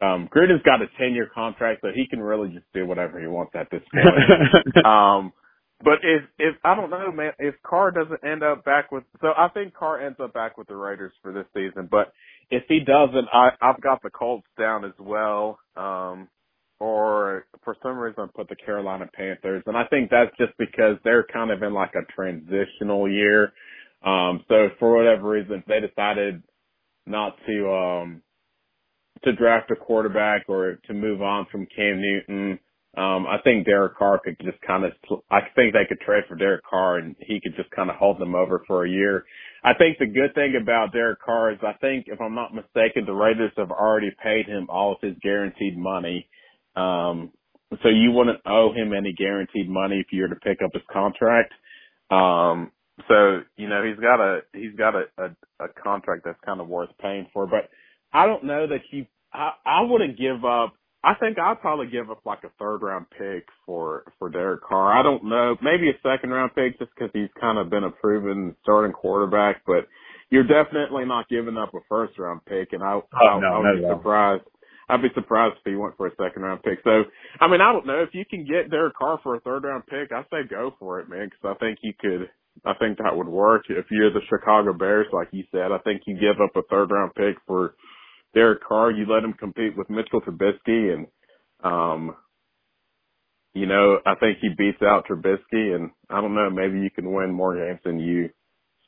Um, Gruden's got a 10 year contract, so he can really just do whatever he wants at this point. [laughs] um, but if if I don't know, man, if Carr doesn't end up back with, so I think Carr ends up back with the Raiders for this season. But if he doesn't, I I've got the Colts down as well. Um, or for some reason put the Carolina Panthers, and I think that's just because they're kind of in like a transitional year. Um, so for whatever reason, they decided not to um to draft a quarterback or to move on from Cam Newton. Um, I think Derek Carr could just kind of, I think they could trade for Derek Carr and he could just kind of hold them over for a year. I think the good thing about Derek Carr is I think, if I'm not mistaken, the Raiders have already paid him all of his guaranteed money. Um, so you wouldn't owe him any guaranteed money if you were to pick up his contract. Um, so, you know, he's got a, he's got a, a, a contract that's kind of worth paying for, but I don't know that you, I, I wouldn't give up I think I'd probably give up like a third round pick for for Derek Carr. I don't know, maybe a second round pick just because he's kind of been a proven starting quarterback, but you're definitely not giving up a first round pick. And I, Oh, I, no, I would not be all. surprised. I'd be surprised if he went for a second round pick. So, I mean, I don't know if you can get Derek Carr for a third round pick. I say go for it, man, because I think you could. I think that would work if you're the Chicago Bears, like you said. I think you give up a third round pick for Derek Carr. You let him compete with Mitchell Trubisky, and um, you know, I think he beats out Trubisky, and I don't know, maybe you can win more games than you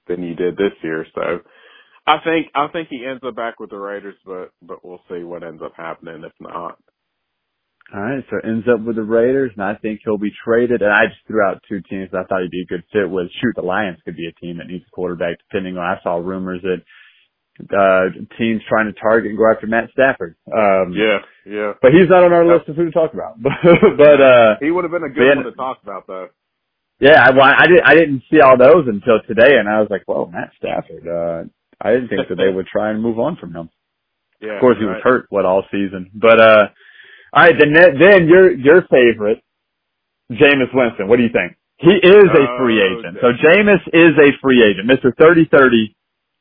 than you did this year. So, I think I think he ends up back with the Raiders, but but we'll see what ends up happening if not. All right, so ends up with the Raiders, and I think he'll be traded. And I just threw out two teams that I thought he'd be a good fit with. Shoot, the Lions could be a team that needs a quarterback. Depending on, I saw rumors that uh teams trying to target and go after Matt Stafford. Um, Yeah, yeah. but he's not on our list of who to talk about. [laughs] but uh, He would have been a good one to talk about though. yeah, I, well, I didn't I didn't see all those until today, and I was like, well, Matt Stafford. Uh, I didn't think that they would try and move on from him. [laughs] Yeah. Of course, he right. was hurt what all season. But uh, all right, then then your your favorite, Jameis Winston. What do you think? He is a free Oh, agent. So Jameis is a free agent. Mister Thirty Thirty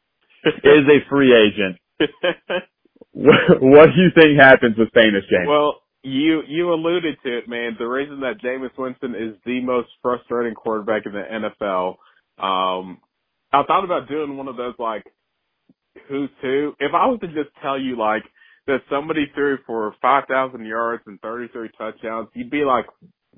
[laughs] is a free agent. [laughs] What, what do you think happens with famous Jameis? well, you you alluded to it, man. The reason that Jameis Winston is the most frustrating quarterback in the NFL. Um, I thought about doing one of those like who's who. If I was to just tell you like that somebody threw for five thousand yards and thirty three touchdowns, you'd be like,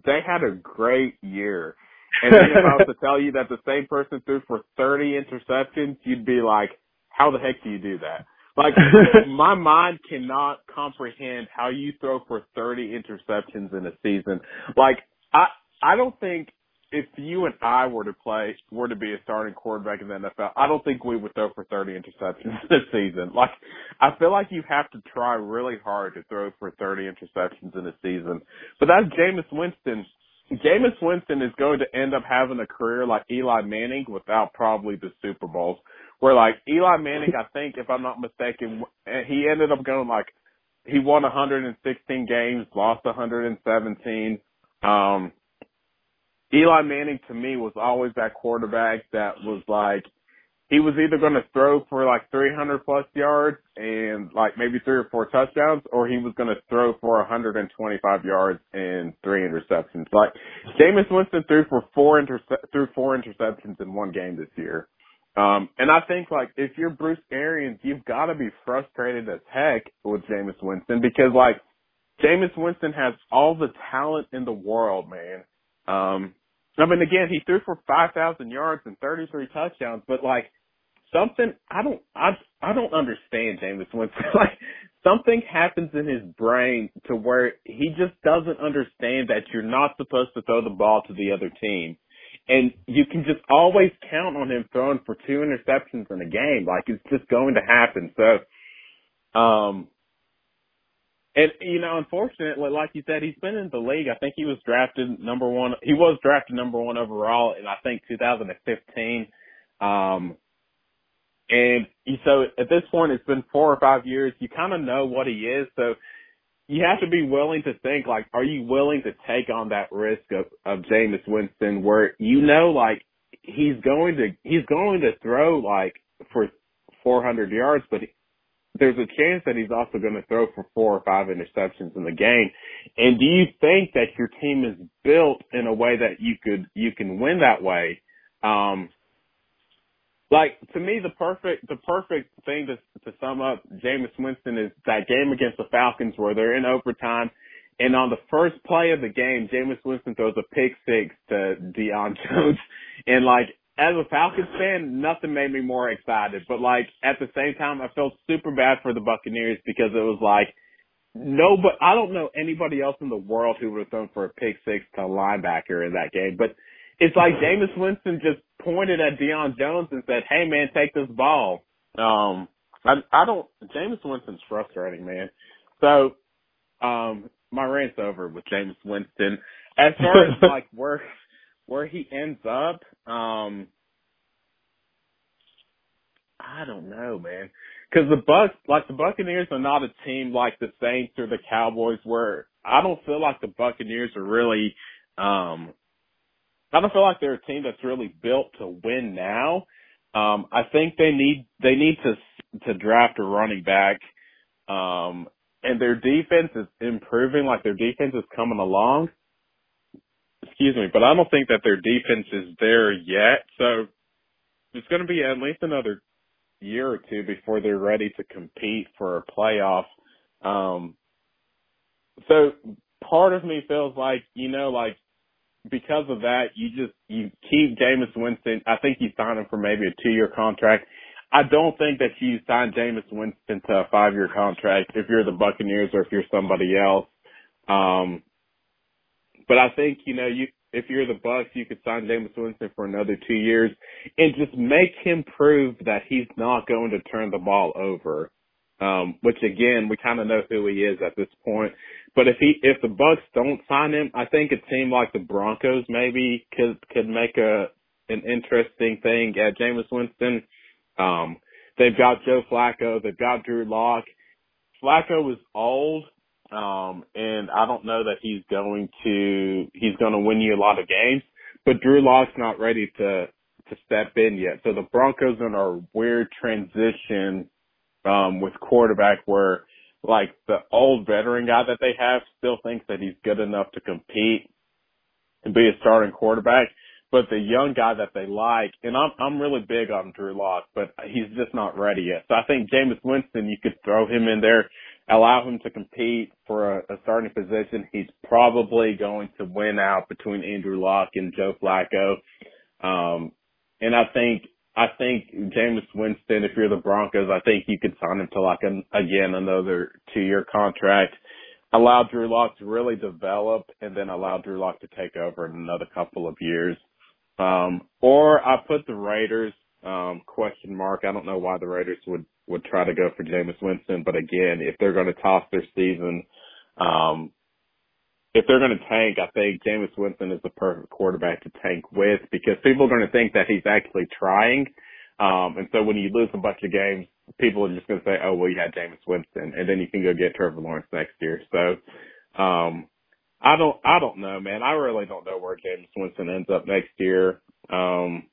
they had a great year. And then if I was to [laughs] tell you that the same person threw for 30 interceptions, you'd be like, how the heck do you do that? Like, [laughs] my mind cannot comprehend how you throw for 30 interceptions in a season. Like, I, I don't think if you and I were to play, were to be a starting quarterback in the NFL, I don't think we would throw for 30 interceptions [laughs] this season. Like, I feel like you have to try really hard to throw for 30 interceptions in a season. But that's Jameis Winston. Jameis Winston is going to end up having a career like Eli Manning without probably the Super Bowls. Where like Eli Manning, I think, if I'm not mistaken, he ended up going like he won 116 games, lost 117. Um, Eli Manning to me was always that quarterback that was like he was either going to throw for like 300 plus yards and like maybe three or four touchdowns, or he was going to throw for 125 yards and three interceptions. Like Jameis Winston threw for four interce- threw four interceptions in one game this year. Um, and I think like if you're Bruce Arians, you've got to be frustrated as heck with Jameis Winston because like Jameis Winston has all the talent in the world, man. Um, I mean, again, he threw for 5,000 yards and 33 touchdowns, but like something, I don't, I, I don't understand Jameis Winston. [laughs] like something happens in his brain to where he just doesn't understand that you're not supposed to throw the ball to the other team. And you can just always count on him throwing for two interceptions in a game. Like it's just going to happen. So, um, and you know, unfortunately, like you said, he's been in the league. I think he was drafted number one. He was drafted number one overall in I think 2015. Um, and so at this point, it's been four or five years. You kind of know what he is. So you have to be willing to think like, are you willing to take on that risk of of Jameis Winston, where you know like he's going to he's going to throw like for 400 yards, but there's a chance that he's also going to throw for four or five interceptions in the game. And do you think that your team is built in a way that you could you can win that way? Um, like to me, the perfect the perfect thing to to sum up Jameis Winston is that game against the Falcons where they're in overtime, and on the first play of the game, Jameis Winston throws a pick six to Deion [laughs] Jones, and like as a Falcons fan, nothing made me more excited. But like at the same time, I felt super bad for the Buccaneers because it was like no, but I don't know anybody else in the world who would have thrown for a pick six to a linebacker in that game. But it's like Jameis Winston just pointed at Deion Jones and said, "Hey man, take this ball." Um, I I don't. Jameis Winston's frustrating, man. So, um, my rant's over with Jameis Winston. As far as [laughs] like where where he ends up, um, I don't know, man. because the Bucs, like the Buccaneers, are not a team like the Saints or the Cowboys, where I don't feel like the Buccaneers are really. um I don't feel like they're a team that's really built to win now. Um, I think they need they need to to draft a running back, um, and their defense is improving. Like their defense is coming along. Excuse me, but I don't think that their defense is there yet. So it's going to be at least another year or two before they're ready to compete for a playoff. Um, so part of me feels like you know, like because of that, you just you keep Jameis Winston. I think you sign him for maybe a two year contract. I don't think that you sign Jameis Winston to a five year contract if you're the Buccaneers or if you're somebody else. Um but I think, you know, you if you're the Bucs, you could sign Jameis Winston for another two years and just make him prove that he's not going to turn the ball over. Um, which again, we kind of know who he is at this point. But if he, if the Bucs don't sign him, I think a team like the Broncos maybe could could make a an interesting thing at Jameis Winston. Um, they've got Joe Flacco, they've got Drew Lock. Flacco is old, um, and I don't know that he's going to he's going to win you a lot of games. But Drew Lock's not ready to to step in yet. So the Broncos are in a weird transition um, with quarterback where like the old veteran guy that they have still thinks that he's good enough to compete and be a starting quarterback. But the young guy that they like, and I'm I'm really big on Drew Lock, but he's just not ready yet. So I think Jameis Winston, you could throw him in there, allow him to compete for a, a starting position. He's probably going to win out between Andrew Lock and Joe Flacco. Um, and I think I think Jameis Winston, if you're the Broncos, I think you could sign him to like an, again another two year contract. Allow Drew Lock to really develop and then allow Drew Lock to take over in another couple of years. Um, or I put the Raiders, um, question mark. I don't know why the Raiders would, would try to go for Jameis Winston, but again, if they're going to toss their season, um, if they're going to tank, I think Jameis Winston is the perfect quarterback to tank with because people are going to think that he's actually trying. Um, and so when you lose a bunch of games, people are just going to say, oh, well, you had Jameis Winston and then you can go get Trevor Lawrence next year. So, um, I don't, I don't know, man. I really don't know where Jameis Winston ends up next year. Um,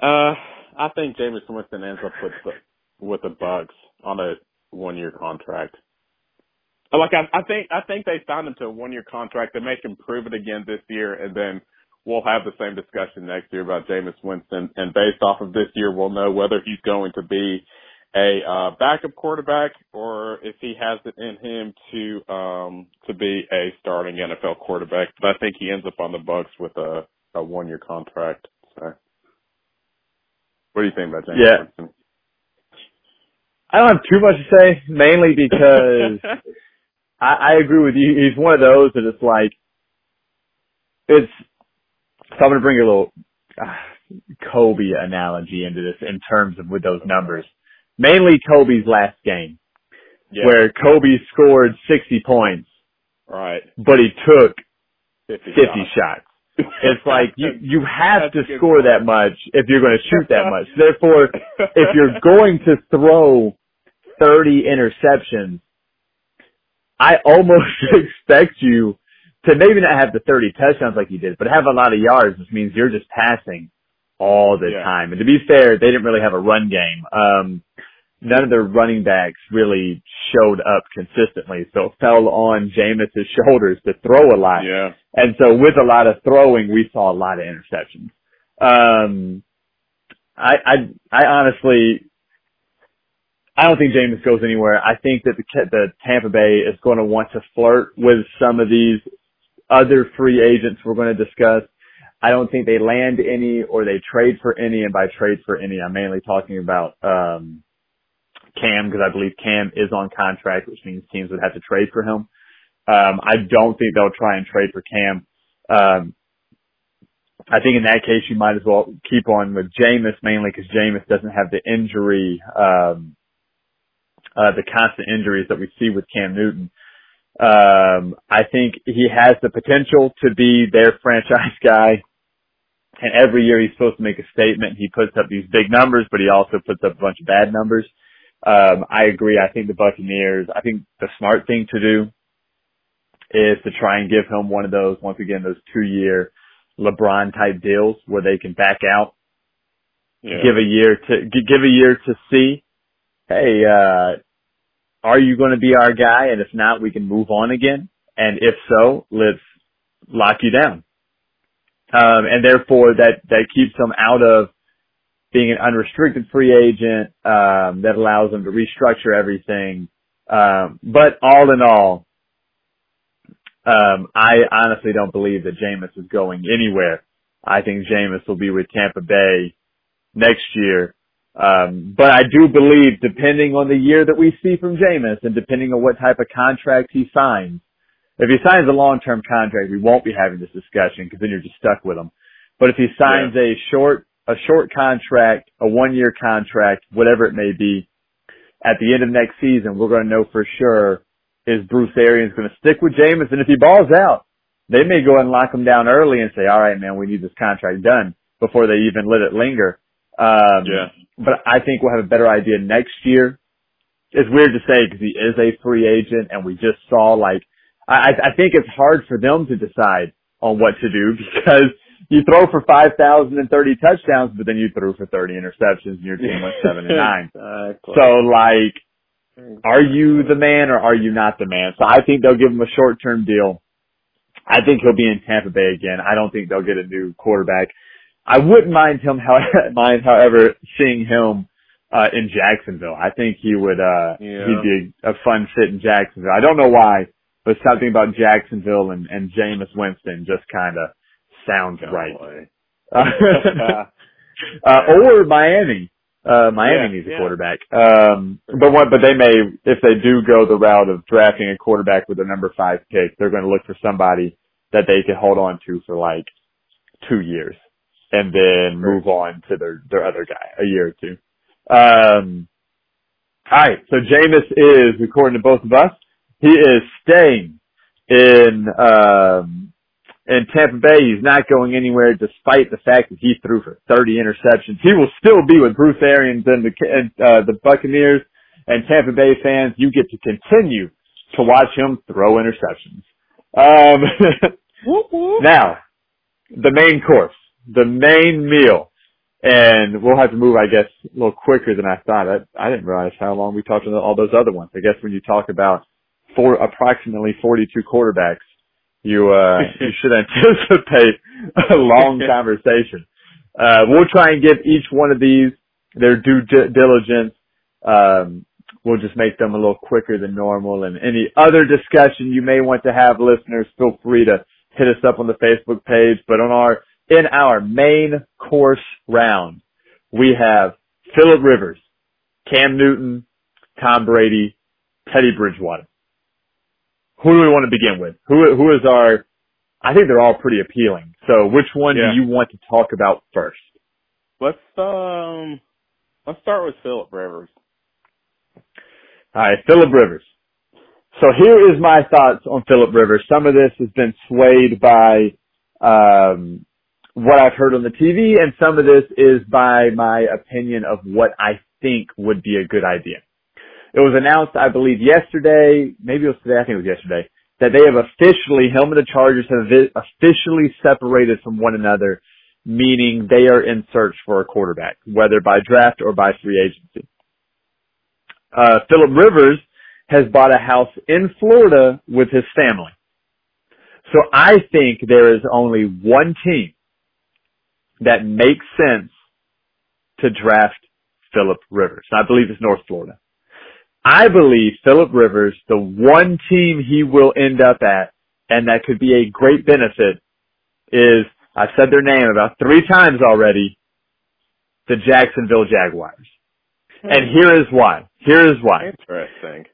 uh, I think Jameis Winston ends up with the, with the Bucs on a one year contract. Like I, I think I think they signed him to a one year contract to make him prove it again this year, and then we'll have the same discussion next year about Jameis Winston. And based off of this year, we'll know whether he's going to be a uh, backup quarterback or if he has it in him to um to be a starting NFL quarterback. But I think he ends up on the Bucs with a a one year contract. So, what do you think about Jameis Yeah. I don't have too much to say, mainly because [laughs] I, I agree with you. He's one of those that it's like, it's, so I'm going to bring a little uh, Kobe analogy into this in terms of with those numbers. Mainly Kobe's last game, yeah, where Kobe scored 60 points, right. but he took 50, 50 shots. It's like you, you have to score that much if you're going to shoot that much. [laughs] Therefore, if you're going to throw 30 interceptions, I almost [laughs] expect you to maybe not have the 30 touchdowns like you did, but have a lot of yards, which means you're just passing all the Yeah. time. And to be fair, they didn't really have a run game. Um, none of their running backs really showed up consistently, so it fell on Jameis's shoulders to throw a lot. yeah. And so with a lot of throwing, we saw a lot of interceptions. Um, I, I, I honestly, I don't think Jameis goes anywhere. I think that the, the Tampa Bay is going to want to flirt with some of these other free agents we're going to discuss. I don't think they land any or they trade for any. And by trade for any, I'm mainly talking about, um, Cam because I believe Cam is on contract, which means teams would have to trade for him. Um, I don't think they'll try and trade for Cam. Um, I think in that case you might as well keep on with Jameis mainly because Jameis doesn't have the injury, um, uh, the constant injuries that we see with Cam Newton. Um, I think he has the potential to be their [laughs] franchise guy. And every year he's supposed to make a statement. He puts up these big numbers, but he also puts up a bunch of bad numbers. Um, I agree. I think the Buccaneers, I think the smart thing to do is to try and give him one of those, once again, those two year LeBron type deals where they can back out, Yeah. give a year to, give a year to see, hey, uh, are you going to be our guy? And if not, we can move on again. And if so, let's lock you down. Um, and therefore that, that keeps them out of being an unrestricted free agent, um, that allows them to restructure everything. Um, but all in all, um, I honestly don't believe that Jameis is going anywhere. I think Jameis will be with Tampa Bay next year. Um, but I do believe, depending on the year that we see from Jameis and depending on what type of contract he signs, if he signs a long-term contract, we won't be having this discussion because then you're just stuck with him. But if he signs a short, a short contract, a one-year contract, whatever it may be, at the end of next season, we're going to know for sure is Bruce Arians going to stick with Jameis? And if he balls out, they may go and lock him down early and say, all right, man, we need this contract done before they even let it linger. Um, Yeah. but I think we'll have a better idea next year. It's weird to say because he is a free agent and we just saw like, I, I think it's hard for them to decide on what to do [laughs] because you throw for 5,030 touchdowns, but then you threw for 30 interceptions and your team went [laughs] seven and nine. Exactly. So like, are you the man or are you not the man? So I think they'll give him a short term deal. I think he'll be in Tampa Bay again. I don't think they'll get a new quarterback. I wouldn't mind him, how, [laughs] mind, however, seeing him, uh, in Jacksonville. I think he would, uh, Yeah. he'd be a, a fun fit in Jacksonville. I don't know why, but something about Jacksonville and, and Jameis Winston just kind of sounds right. Golly. [laughs] uh, or Miami. Uh, Miami Yeah, needs a yeah. quarterback. Um, but what, but they may, if they do go the route of drafting a quarterback with a number five pick, they're going to look for somebody that they can hold on to for like two years and then move on to their, their other guy a year or two. Um, all right. So Jameis is, according to both of us, he is staying in, um, in Tampa Bay. He's not going anywhere despite the fact that he threw for 30 interceptions. He will still be with Bruce Arians and the, and, uh, the Buccaneers and Tampa Bay fans. You get to continue to watch him throw interceptions. Um, [laughs] now, the main course, the main meal, and we'll have to move, I guess, a little quicker than I thought. I, I didn't realize how long we talked about all those other ones. I guess when you talk about four, approximately 42 quarterbacks, you, uh, you [laughs] should anticipate a long [laughs] conversation. Uh, we'll try and give each one of these their due di- diligence. Um, we'll just make them a little quicker than normal and any other discussion you may want to have listeners, feel free to hit us up on the Facebook page. But on our, in our main course round, we have Philip Rivers, Cam Newton, Tom Brady, Teddy Bridgewater. Who do we want to begin with? Who, who is our, I think they're all pretty appealing. So which one Yeah. do you want to talk about first? Let's um let's start with Philip Rivers. All right, Philip Rivers. So here is my thoughts on Philip Rivers. Some of this has been swayed by um, what I've heard on the TV, and some of this is by my opinion of what I think would be a good idea. It was announced, I believe, yesterday, maybe it was today, I think it was yesterday, that they have officially, him and Chargers have officially separated from one another, meaning they are in search for a quarterback, whether by draft or by free agency uh, Philip Rivers has bought a house in Florida with his family. So I think there is only one team that makes sense to draft Philip Rivers. I believe it's North Florida. I believe Philip Rivers, the one team he will end up at, and that could be a great benefit, is, I've said their name about three times already, the Jacksonville Jaguars. Hmm. And here is why. Here is why. Interesting.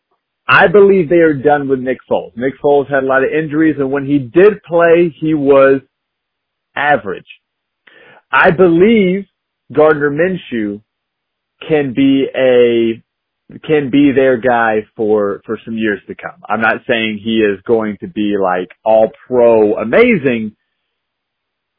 I believe they are done with Nick Foles. Nick Foles had a lot of injuries and when he did play, he was average. I believe Gardner Minshew can be a, can be their guy for, for some years to come. I'm not saying he is going to be like all pro amazing,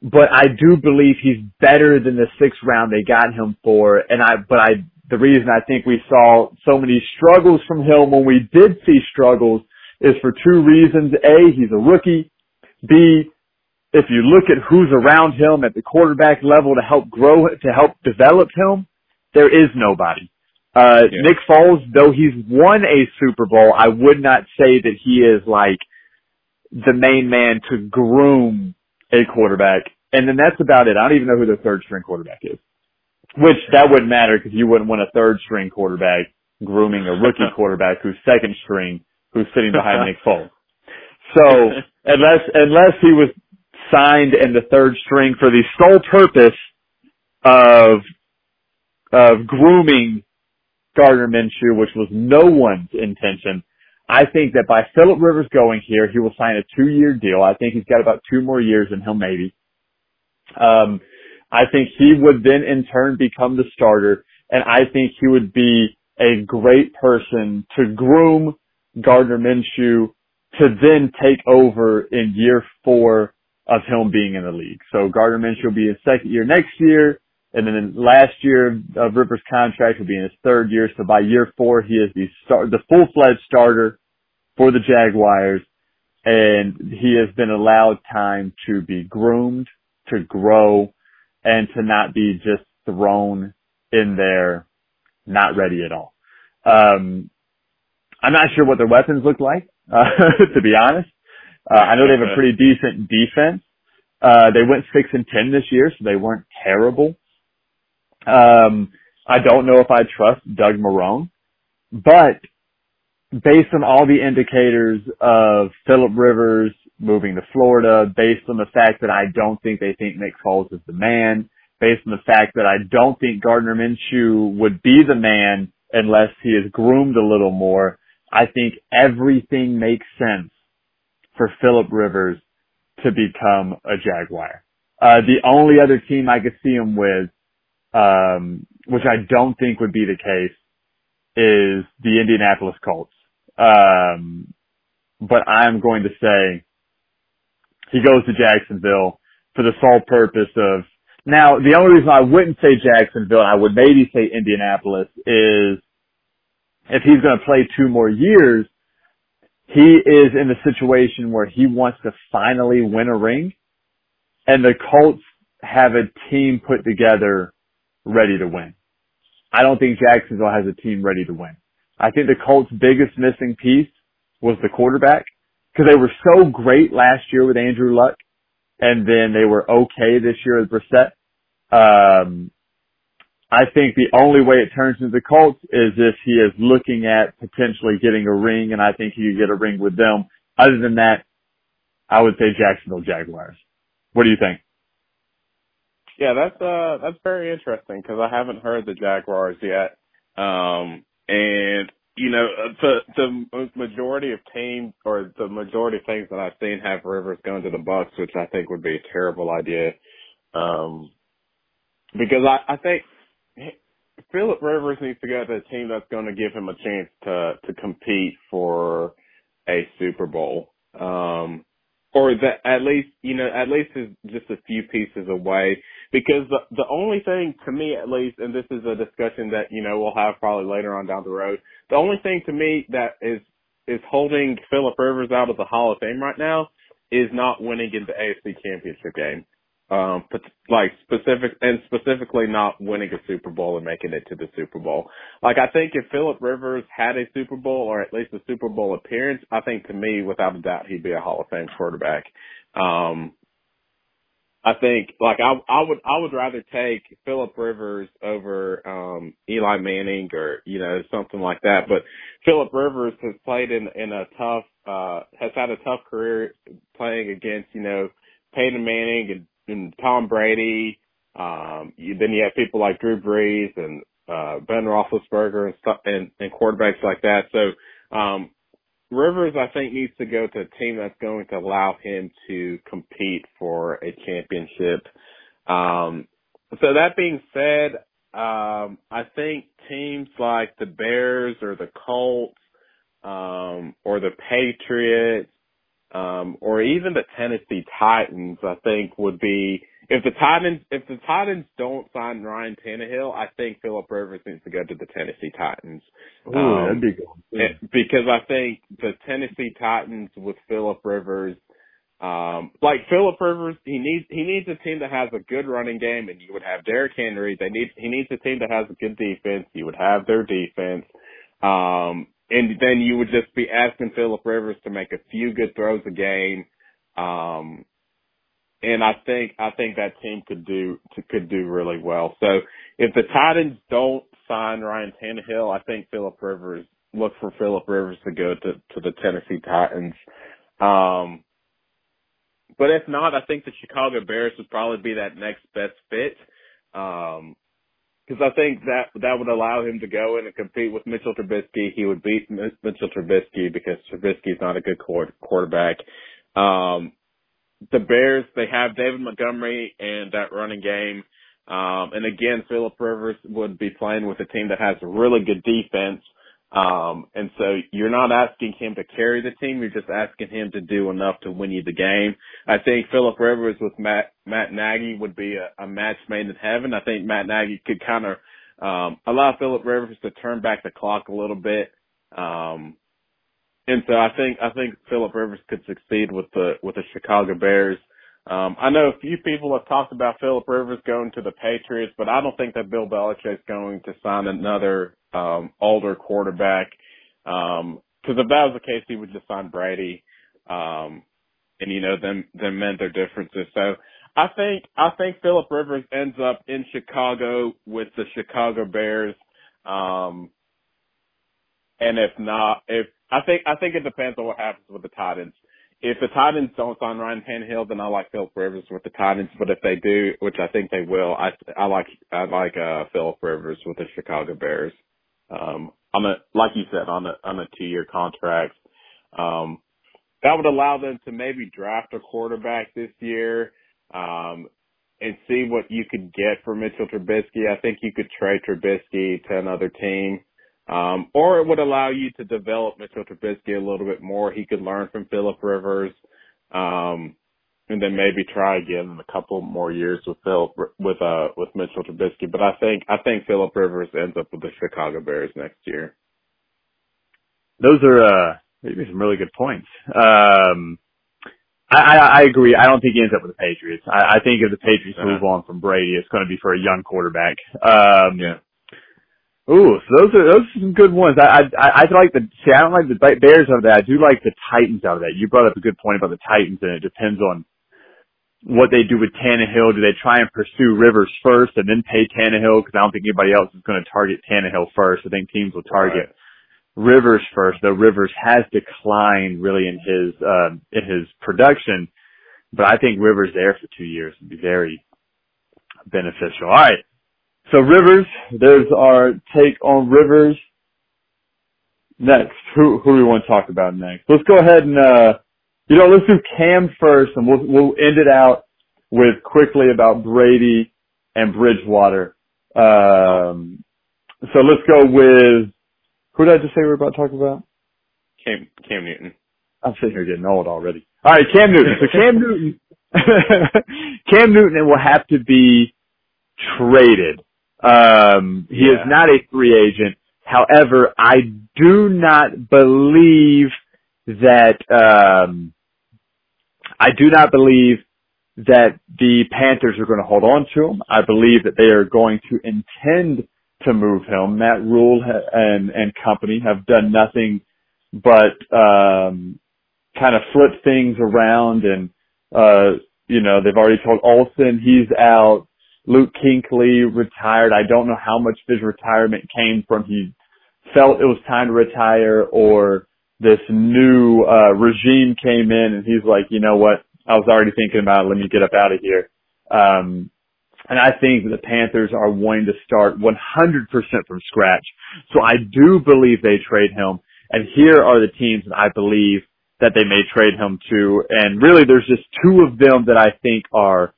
but I do believe he's better than the sixth round they got him for. And I, but I, the reason I think we saw so many struggles from him when we did see struggles is for two reasons. A, he's a rookie. B, if you look at who's around him at the quarterback level to help grow, to help develop him, there is nobody. Uh, yeah. Nick Foles, though he's won a Super Bowl, I would not say that he is like the main man to groom a quarterback. And then that's about it. I don't even know who the third string quarterback is. Which that wouldn't matter because you wouldn't want a third string quarterback grooming a rookie [laughs] quarterback who's second string who's sitting behind Nick [laughs] Foles. So unless unless he was signed in the third string for the sole purpose of of grooming Gardner Minshew, which was no one's intention. I think that by Philip Rivers going here, he will sign a two-year deal. I think he's got about two more years in him, maybe. Um, I think he would then in turn become the starter, and I think he would be a great person to groom Gardner Minshew to then take over in year four of him being in the league. So Gardner Minshew will be his second year next year. And then last year of Rivers' contract will be in his third year. So by year four, he is the start, the full-fledged starter for the Jaguars. And he has been allowed time to be groomed, to grow, and to not be just thrown in there, not ready at all. Um, I'm not sure what their weapons look like, uh, [laughs] to be honest. Uh, I know they have a pretty decent defense. Uh, they went six and ten this year, so they weren't terrible. Um, I don't know if I trust Doug Marrone, but based on all the indicators of Philip Rivers moving to Florida, based on the fact that I don't think they think Nick Foles is the man, based on the fact that I don't think Gardner Minshew would be the man unless he is groomed a little more, I think everything makes sense for Philip Rivers to become a Jaguar. Uh, the only other team I could see him with um, which I don't think would be the case, is the Indianapolis Colts. Um, but I'm going to say he goes to Jacksonville for the sole purpose of now the only reason I wouldn't say Jacksonville, I would maybe say Indianapolis is if he's going to play two more years, he is in the situation where he wants to finally win a ring and the Colts have a team put together ready to win. I don't think Jacksonville has a team ready to win. I think the Colts' biggest missing piece was the quarterback because they were so great last year with Andrew Luck, and then they were okay this year with Brissett. Um, I think the only way it turns into the Colts is if he is looking at potentially getting a ring, and I think he could get a ring with them. Other than that, I would say Jacksonville Jaguars. What do you think? Yeah, that's uh that's very interesting because I haven't heard the Jaguars yet. Um, and you know uh, the the majority of teams or the majority of things that I've seen have Rivers going to the Bucs, which I think would be a terrible idea. Um, because I I think Philip Rivers needs to go to a team that's going to give him a chance to to compete for a Super Bowl. Um, or that at least you know at least is just a few pieces away. Because the the only thing to me at least and this is a discussion that you know we'll have probably later on down the road the only thing to me that is is holding Philip Rivers out of the Hall of Fame right now is not winning in the AFC Championship game um, like specific and specifically not winning a Super Bowl and making it to the Super Bowl. Like I think if Philip Rivers had a Super Bowl or at least a Super Bowl appearance, I think to me, without a doubt, he'd be a Hall of Fame quarterback. Um, I think like I I would I would rather take Philip Rivers over um Eli Manning or you know something like that. But Philip Rivers has played in in a tough uh has had a tough career playing against you know Peyton Manning and and Tom Brady. Um, you, then you have people like Drew Brees and uh, Ben Roethlisberger and stuff, and, and quarterbacks like that. So um, Rivers, I think, needs to go to a team that's going to allow him to compete for a championship. Um, so that being said, um, I think teams like the Bears or the Colts um, or the Patriots um, or even the Tennessee Titans, I think would be if the Titans if the Titans don't sign Ryan Tannehill, I think Philip Rivers needs to go to the Tennessee Titans. Ooh, um, that'd be good. Because I think the Tennessee Titans with Philip Rivers, um, like Philip Rivers, he needs he needs a team that has a good running game, and you would have Derrick Henry. They need he needs a team that has a good defense. You would have their defense. Um, and then you would just be asking Philip Rivers to make a few good throws a game. Um, and I think I think that team could do could do really well. So if the Titans don't sign Ryan Tannehill, I think Philip Rivers look for Philip Rivers to go to to the Tennessee Titans. Um, but if not, I think the Chicago Bears would probably be that next best fit. Um, because I think that that would allow him to go in and compete with Mitchell Trubisky. He would beat Mitchell Trubisky because Trubisky is not a good quarterback. Um, the Bears, they have David Montgomery and that running game. Um, and again, Philip Rivers would be playing with a team that has really good defense. Um, and so you're not asking him to carry the team. You're just asking him to do enough to win you the game. I think Philip Rivers with Matt, Matt Nagy would be a, a match made in heaven. I think Matt Nagy could kind of, um, allow Philip Rivers to turn back the clock a little bit. Um, and so I think I think Philip Rivers could succeed with the with the Chicago Bears. Um, I know a few people have talked about Philip Rivers going to the Patriots, but I don't think that Bill Belichick's going to sign another um, older quarterback. Um, if that was the case, he would just sign Brady, um, and you know them them mend their differences. So I think I think Philip Rivers ends up in Chicago with the Chicago Bears. Um, and if not, if I think I think it depends on what happens with the Titans. If the Titans don't sign Ryan Tannehill, then I like Philip Rivers with the Titans. But if they do, which I think they will, I I like I like uh Philip Rivers with the Chicago Bears. Um, on a like you said on a on a two year contract. Um, that would allow them to maybe draft a quarterback this year. Um, and see what you could get for Mitchell Trubisky. I think you could trade Trubisky to another team. Um, or it would allow you to develop Mitchell Trubisky a little bit more. He could learn from Philip Rivers, um, and then maybe try again in a couple more years with Philip with uh with Mitchell Trubisky. But I think I think Philip Rivers ends up with the Chicago Bears next year. Those are uh maybe some really good points. Um, I, I, I agree. I don't think he ends up with the Patriots. I, I think if the Patriots uh-huh. move on from Brady, it's going to be for a young quarterback. Um, yeah. Ooh, so those are those are some good ones. I I I like the see. I don't like the Bears out of that. I do like the Titans out of that. You brought up a good point about the Titans, and it depends on what they do with Tannehill. Do they try and pursue Rivers first and then pay Tannehill? Because I don't think anybody else is going to target Tannehill first. I think teams will target right. Rivers first. Though Rivers has declined really in his um, in his production, but I think Rivers there for two years would be very beneficial. All right. So Rivers, there's our take on Rivers. Next, who who do we want to talk about next? Let's go ahead and uh, you know, let's do Cam first, and we'll we'll end it out with quickly about Brady and Bridgewater. Um, so let's go with who did I just say we were about to talk about? Cam Cam Newton. I'm sitting here getting old already. All right, Cam Newton. So Cam [laughs] Newton, [laughs] Cam Newton will have to be traded. Um, he yeah. is not a free agent. However, I do not believe that, um, I do not believe that the Panthers are going to hold on to him. I believe that they are going to intend to move him. Matt Rhule and, and company have done nothing but, um, kind of flip things around and, uh, you know, they've already told Olsen he's out. Luke Kuechly retired. I don't know how much his retirement came from he felt it was time to retire or this new uh regime came in and he's like, you know what? I was already thinking about it. Let me get up out of here. Um, and I think the Panthers are wanting to start 100% from scratch. So I do believe they trade him. And here are the teams that I believe that they may trade him to. And really there's just two of them that I think are,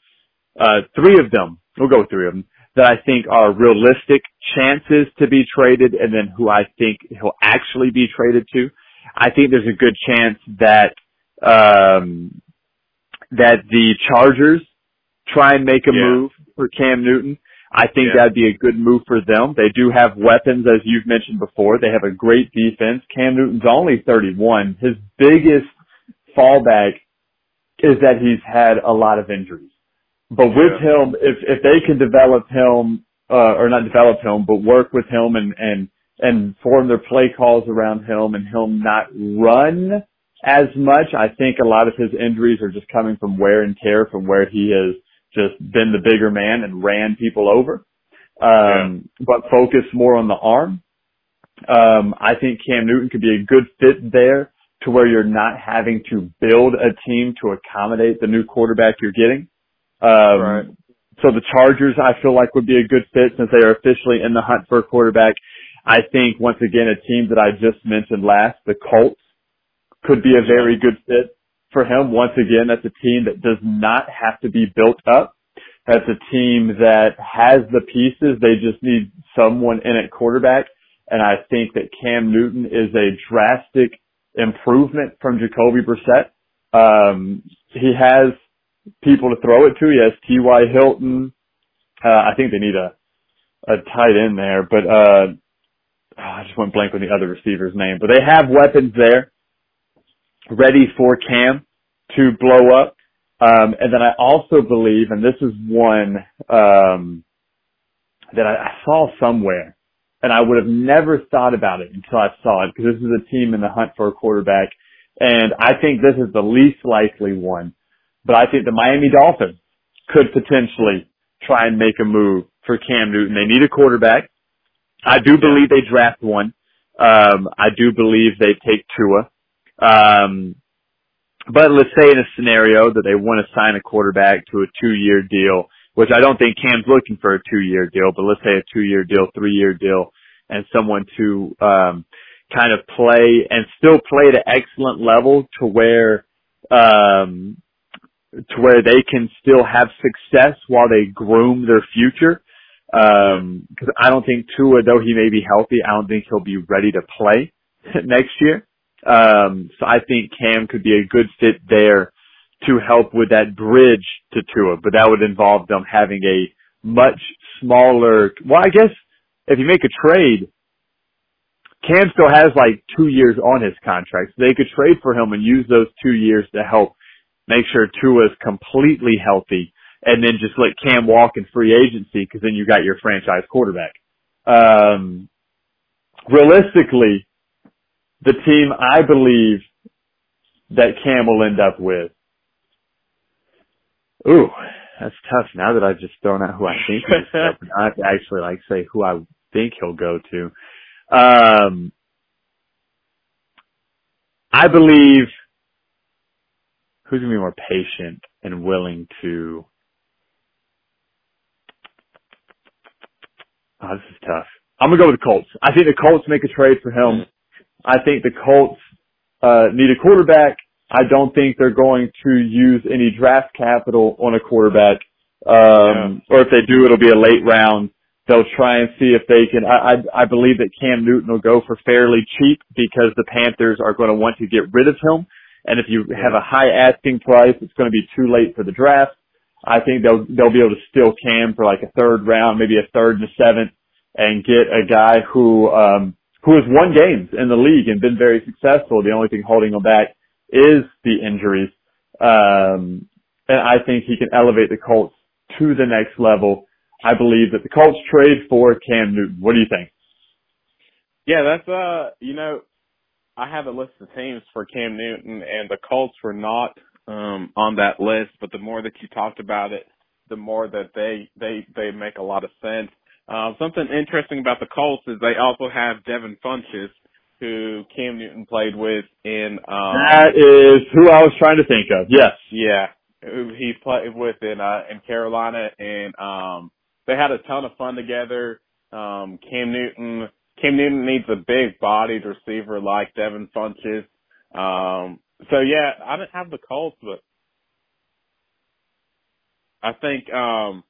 uh, three of them we'll go with three of them that I think are realistic chances to be traded and then who I think he'll actually be traded to. I think there's a good chance that um, that the Chargers try and make a Yeah. move for Cam Newton. I think Yeah. that'd be a good move for them. They do have weapons, as you've mentioned before. They have a great defense. Cam Newton's only 31. His biggest fallback is that he's had a lot of injuries. But with Yeah. him, if if they can develop him, uh, or not develop him, but work with him and and and form their play calls around him and him not run as much, I think a lot of his injuries are just coming from wear and tear from where he has just been the bigger man and ran people over. Um, but focus more on the arm. Um, I think Cam Newton could be a good fit there to where you're not having to build a team to accommodate the new quarterback you're getting. Um, Right. so the Chargers, I feel like would be a good fit since they are officially in the hunt for a quarterback. I think once again, a team that I just mentioned last, the Colts, could be a very good fit for him. Once again, that's a team that does not have to be built up. That's a team that has the pieces. They just need someone in at quarterback. And I think that Cam Newton is a drastic improvement from Jacoby Brissett. Um, he has people to throw it to. He has T.Y. Hilton. Uh, I think they need a, a tight end there, but, uh, oh, I just went blank with the other receiver's name, but they have weapons there ready for Cam to blow up. Um, and then I also believe, and this is one, um, that I, I saw somewhere and I would have never thought about it until I saw it because this is a team in the hunt for a quarterback. And I think this is the least likely one, but I think the Miami Dolphins could potentially try and make a move for Cam Newton. They need a quarterback. I do believe they draft one. Um, I do believe they take Tua. Um, but let's say in a scenario that they want to sign a quarterback to a two-year deal, which I don't think Cam's looking for a two-year deal, but let's say a two-year deal, three-year deal, and someone to um, kind of play and still play at an excellent level to where um, to where they can still have success while they groom their future. Um, cause I don't think Tua, though he may be healthy, I don't think he'll be ready to play [laughs] next year. Um, so I think Cam could be a good fit there to help with that bridge to Tua, but that would involve them having a much smaller, well, I guess if you make a trade, Cam still has like two years on his contract. So they could trade for him and use those two years to help make sure Tua is completely healthy and then just let Cam walk in free agency because then you got your franchise quarterback. Um, realistically, the team I believe that Cam will end up with. Ooh, that's tough. Now that I've just thrown out who I think he's [laughs] I have to actually like say who I think he'll go to. Um, I believe who's going to be more patient and willing to. Oh, this is tough. I'm gonna go with the Colts. I think the Colts make a trade for him. I think the Colts uh, need a quarterback. I don't think they're going to use any draft capital on a quarterback. Um, or if they do, it'll be a late round. They'll try and see if they can. I, I, I believe that Cam Newton will go for fairly cheap because the Panthers are going to want to get rid of him. And if you have a high asking price, it's going to be too late for the draft. I think they'll they'll be able to steal Cam for like a third round, maybe a third and a seventh, and get a guy who um, who has won games in the league and been very successful. The only thing holding him back is the injuries. Um, and I think he can elevate the Colts to the next level. I believe that the Colts trade for Cam Newton. What do you think? Yeah, that's uh, you know, I have a list of teams for Cam Newton, and the Colts were not um on that list. But the more that you talked about it, the more that they they they make a lot of sense. Um, something interesting about the Colts is they also have Devin Funchess, who Cam Newton played with in. Um, that is who I was trying to think of. Yes. Yeah, who he played with in uh, in Carolina, and um, they had a ton of fun together. Um, Cam Newton, Cam Newton needs a big bodied receiver like Devin Funchess. Um, so yeah, I didn't have the Colts, but I think um,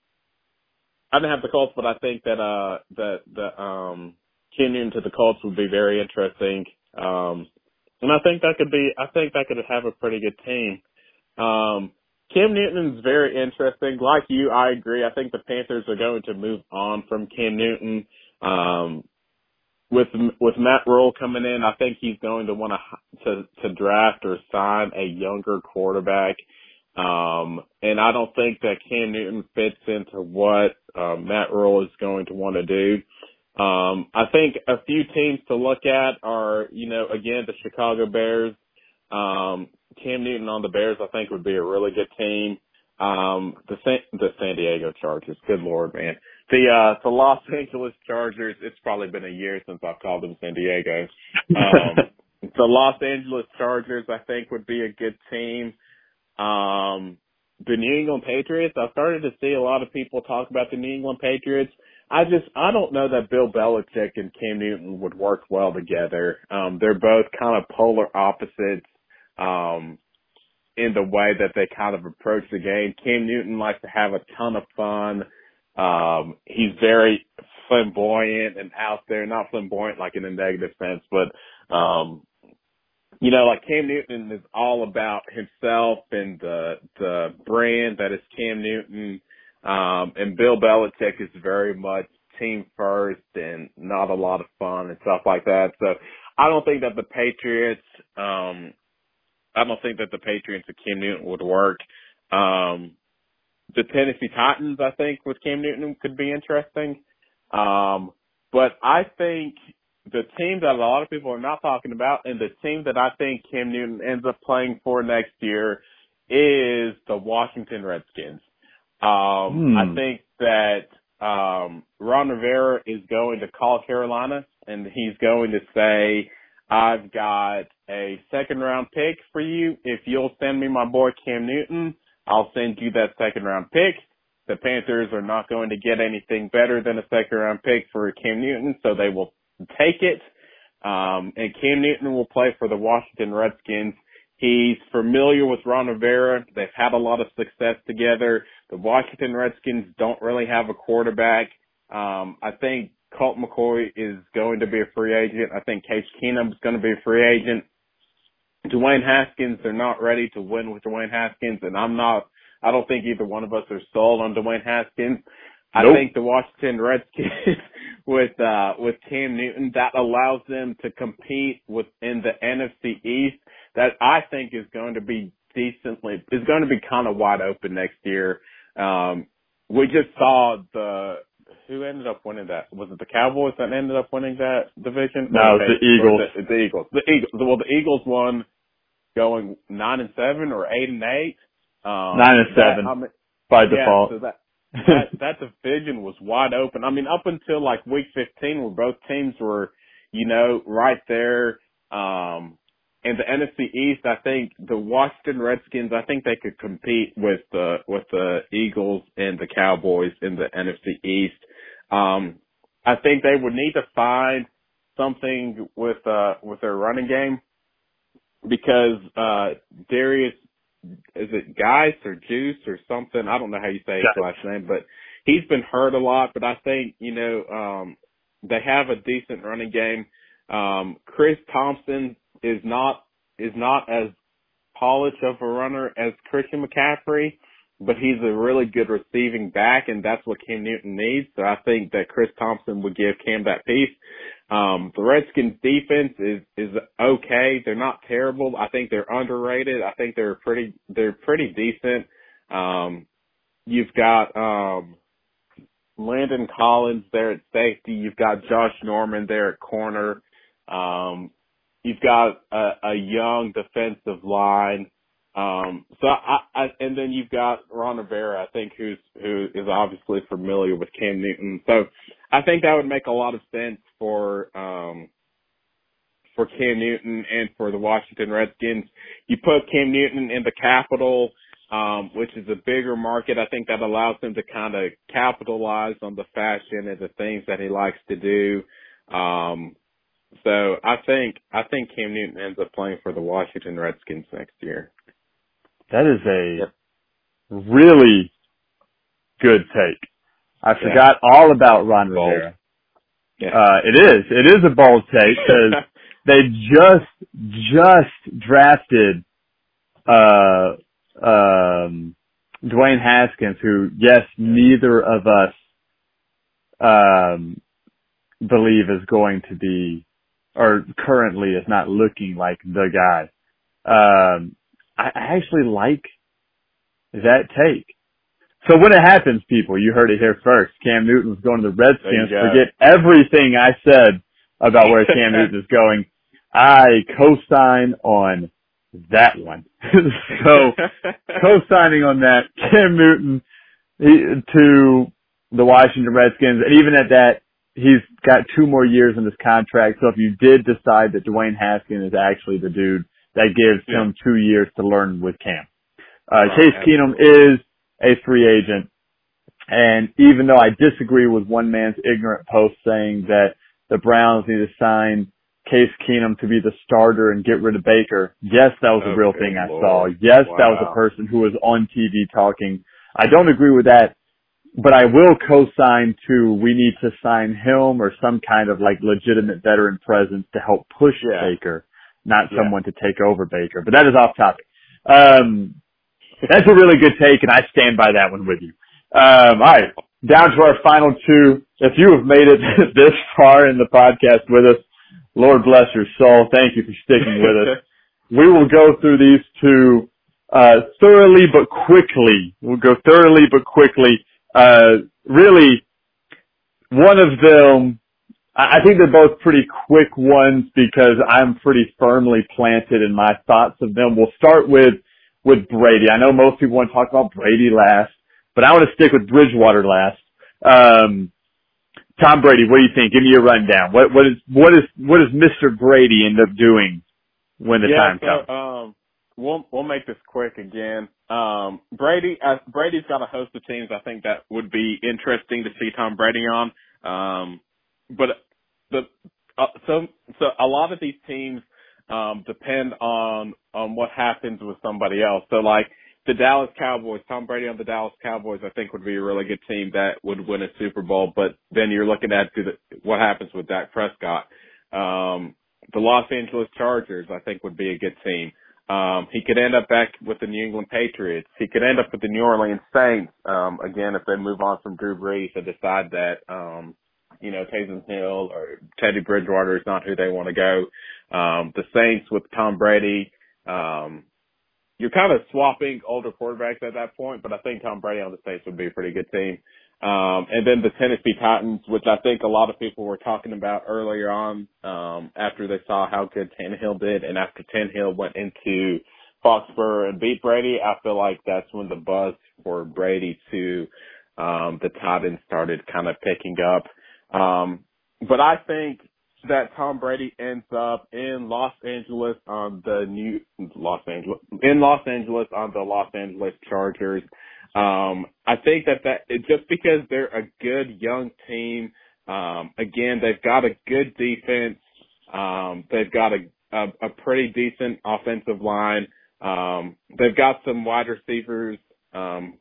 I didn't have the Colts, but I think that uh that the um Newton to the Colts would be very interesting. Um, and I think that could be. I think that could have a pretty good team. Um, Cam Newton's very interesting. Like you, I agree. I think the Panthers are going to move on from Cam Newton. Um, with with Matt Rhule coming in, I think he's going to want to to draft or sign a younger quarterback. Um, and I don't think that Cam Newton fits into what uh, Matt Rhule is going to want to do. Um, I think a few teams to look at are, you know, again the Chicago Bears. Um, Cam Newton on the Bears, I think, would be a really good team. Um, the San, the San Diego Chargers. Good lord, man. The uh, the Los Angeles Chargers. It's probably been a year since I've called them San Diego. Um, [laughs] the Los Angeles Chargers, I think, would be a good team. Um, the New England Patriots. I started to see a lot of people talk about the New England Patriots. I just I don't know that Bill Belichick and Cam Newton would work well together. Um, they're both kind of polar opposites. Um, in the way that they kind of approach the game. Cam Newton likes to have a ton of fun. Um, he's very flamboyant and out there, not flamboyant like in a negative sense, but, um, you know, like Cam Newton is all about himself and the, the brand that is Cam Newton. Um, and Bill Belichick is very much team first and not a lot of fun and stuff like that. So I don't think that the Patriots, um, I don't think that the Patriots and Cam Newton would work. Um, the Tennessee Titans, I think, with Cam Newton could be interesting. Um, but I think the team that a lot of people are not talking about and the team that I think Cam Newton ends up playing for next year is the Washington Redskins. Um, Hmm. I think that, um, Ron Rivera is going to call Carolina and he's going to say, I've got a second round pick for you. If you'll send me my boy Cam Newton, I'll send you that second round pick. The Panthers are not going to get anything better than a second round pick for Cam Newton, so they will take it. Um, and Cam Newton will play for the Washington Redskins. He's familiar with Ron Rivera. They've had a lot of success together. The Washington Redskins don't really have a quarterback. Um, I think Colt McCoy is going to be a free agent. I think Case Keenum is going to be a free agent. Dwayne Haskins, they're not ready to win with Dwayne Haskins, and I'm not. I don't think either one of us are sold on Dwayne Haskins. I Nope. think the Washington Redskins [laughs] with uh with Cam Newton that allows them to compete within the NFC East that I think is going to be decently is going to be kind of wide open next year. Um we just saw the who ended up winning that? Was it the Cowboys that ended up winning that division? No, Or it was the Eagles. The, the Eagles. The Eagles. Well, the Eagles won going nine and seven or eight and eight. Um, Nine and that- seven. I mean, by yeah, default. so that [laughs] that that division was wide open. I mean, up until like week 15, where both teams were, you know, right there. Um, in the NFC East, I think the Washington Redskins, I think they could compete with the with the Eagles and the Cowboys in the NFC East. Um, I think they would need to find something with uh with their running game because uh Darius is it Geis or Juice or something? I don't know how you say his last name, but he's been hurt a lot. But I think you know um they have a decent running game. Um Chris Thompson is not is not as polished of a runner as Christian McCaffrey, but he's a really good receiving back, and that's what Cam Newton needs. So I think that Chris Thompson would give Cam that piece. Um, the Redskins defense is, is okay. They're not terrible. I think they're underrated. I think they're pretty, they're pretty decent. Um, you've got, um, Landon Collins there at safety. You've got Josh Norman there at corner. Um, you've got a, a young defensive line. Um, so I, I, and then you've got Ron Rivera, I think, who's, who is obviously familiar with Cam Newton. So I think that would make a lot of sense for, um, for Cam Newton and for the Washington Redskins. You put Cam Newton in the capital, um, which is a bigger market. I think that allows him to kind of capitalize on the fashion and the things that he likes to do. Um, so I think, I think Cam Newton ends up playing for the Washington Redskins next year. That is a really good take. I Yeah. forgot all about Ron Bold. Rivera. Yeah. Uh, it is. It is a bold take because [laughs] they just just drafted uh um Dwayne Haskins, who yes, neither of us um believe is going to be or currently is not looking like the guy. Um I, actually like that take. So when it happens, people, you heard it here first. Cam Newton was going to the Redskins. Forget everything I said about where [laughs] Cam Newton is going. I co-sign on that one. [laughs] so [laughs] co-signing on that, Cam Newton he, to the Washington Redskins, and even at that, he's got two more years in his contract. So if you did decide that Dwayne Haskins is actually the dude, that gives yeah. him two years to learn with Cam. Uh, Case Keenum is a free agent. And even though I disagree with one man's ignorant post saying that the Browns need to sign Case Keenum to be the starter and get rid of Baker, yes, that was a real thing I saw. Yes, wow. that was a person who was on TV talking. I don't agree with that, but I will co-sign to we need to sign him or some kind of like legitimate veteran presence to help push yeah. Baker, not yeah. someone to take over Baker. But that is off topic. Um, that's a really good take, and I stand by that one with you. Um, all right, down to our final two. If you have made it [laughs] this far in the podcast with us, Lord bless your soul. Thank you for sticking with us. [laughs] we will go through these two uh, thoroughly but quickly. We'll go thoroughly but quickly. Uh, really, one of them, I think they're both pretty quick ones because I'm pretty firmly planted in my thoughts of them. We'll start with with Brady. I know most people want to talk about Brady last, but I want to stick with Bridgewater last. Um, Tom Brady, what do you think? Give me a rundown. What what is what is what does Mr. Brady end up doing when the yeah, time so, comes? Um, we'll we'll make this quick again. Um, Brady uh, Brady's got a host of teams I think that would be interesting to see Tom Brady on. Um, but the uh, so so a lot of these teams um, depend on on what happens with somebody else. So like the Dallas Cowboys, Tom Brady on the Dallas Cowboys, I think would be a really good team that would win a Super Bowl. But then you're looking at what happens with Dak Prescott. Um, the Los Angeles Chargers, I think, would be a good team. Um, he could end up back with the New England Patriots. He could end up with the New Orleans Saints. Um, again, if they move on from Drew Brees and decide that, um, you know, Taysom Hill or Teddy Bridgewater is not who they want to go. Um, the Saints with Tom Brady, um, you're kind of swapping older quarterbacks at that point, but I think Tom Brady on the Saints would be a pretty good team. Um, and then the Tennessee Titans, which I think a lot of people were talking about earlier on, um, after they saw how good Tannehill did and after Tannehill went into Foxborough and beat Brady, I feel like that's when the buzz for Brady to, um, the Titans started kind of picking up. Um, but I think that Tom Brady ends up in Los Angeles on the new Los Angeles in Los Angeles on the Los Angeles Chargers. Um, I think that that just because they're a good young team, um, again they've got a good defense, um, they've got a, a a pretty decent offensive line, um, they've got some wide receivers. Um,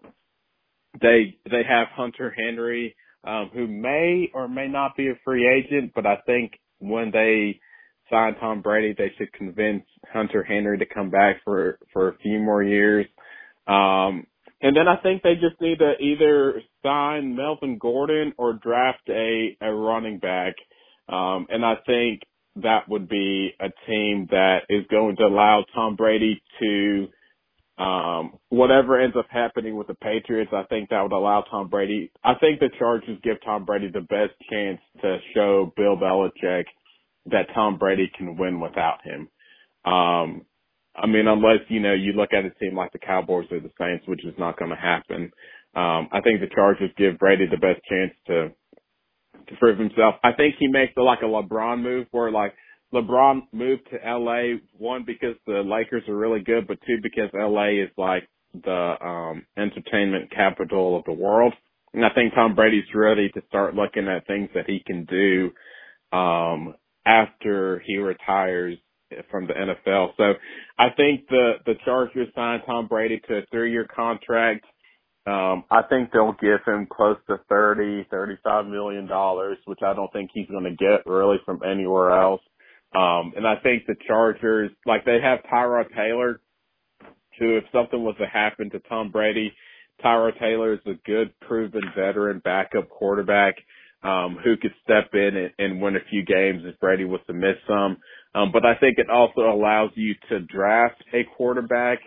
they they have Hunter Henry, um, who may or may not be a free agent, but I think when they sign Tom Brady, they should convince Hunter Henry to come back for for a few more years. Um, and then I think they just need to either sign Melvin Gordon or draft a a running back. Um, and I think that would be a team that is going to allow Tom Brady to um, whatever ends up happening with the Patriots, I think that would allow Tom Brady. I think the Chargers give Tom Brady the best chance to show Bill Belichick that Tom Brady can win without him. Um, I mean, unless you know you look at a team like the Cowboys or the Saints, which is not going to happen. Um, I think the Chargers give Brady the best chance to to prove himself. I think he makes a, like a LeBron move where like LeBron moved to LA one because the Lakers are really good, but two because LA is like the um entertainment capital of the world. And I think Tom Brady's ready to start looking at things that he can do um after he retires from the NFL. So I think the the Chargers signed Tom Brady to a three year contract. Um, I think they'll give him close to thirty, thirty-five million dollars, which I don't think he's going to get really from anywhere else. Um, and I think the Chargers, like they have Tyrod Taylor, who if something was to happen to Tom Brady, Tyrod Taylor is a good proven veteran backup quarterback, um, who could step in and, and win a few games if Brady was to miss some. Um, but I think it also allows you to draft a quarterback,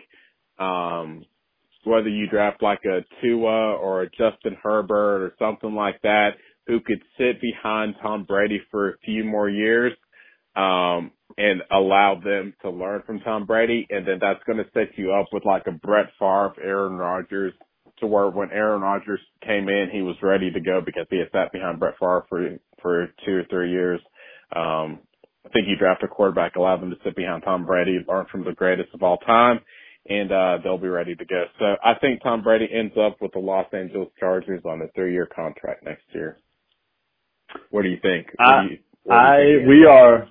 um, whether you draft like a Tua or a Justin Herbert or something like that, who could sit behind Tom Brady for a few more years, um, and allow them to learn from Tom Brady. And then that's going to set you up with like a Brett Favre, Aaron Rodgers, to where when Aaron Rodgers came in, he was ready to go because he had sat behind Brett Favre for, for two or three years. Um, I think you draft a quarterback, allow them to sit behind Tom Brady, learn from the greatest of all time, and uh, they'll be ready to go. So I think Tom Brady ends up with the Los Angeles Chargers on a three-year contract next year. What do you think? I, do you, I we are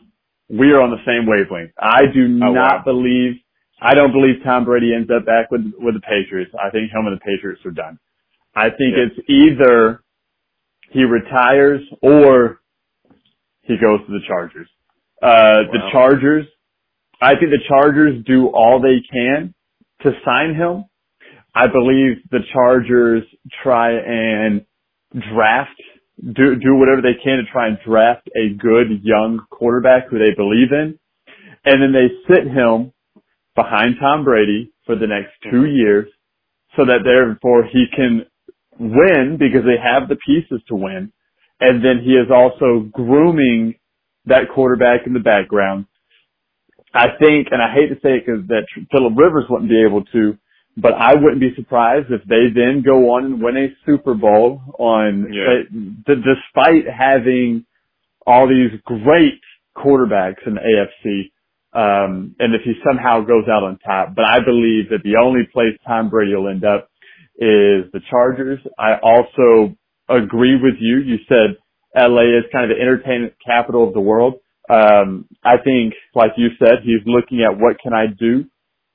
we are on the same wavelength. I do Oh, not wow. believe I don't believe Tom Brady ends up back with with the Patriots. I think him and the Patriots are done. I think Yeah. it's either he retires or he goes to the Chargers. Uh the Chargers I think the Chargers do all they can to sign him. I believe the Chargers try and draft, do, do whatever they can to try and draft a good young quarterback who they believe in. And then they sit him behind Tom Brady for the next two mm-hmm. years so that therefore he can win because they have the pieces to win. And then he is also grooming that quarterback in the background. I think, and I hate to say it because that Philip Rivers wouldn't be able to, but I wouldn't be surprised if they then go on and win a Super Bowl on, Yeah. uh, d- despite having all these great quarterbacks in the AFC. Um, and if he somehow goes out on top, but I believe that the only place Tom Brady will end up is the Chargers. I also agree with you. You said LA is kind of the entertainment capital of the world. Um, I think, like you said, he's looking at what can I do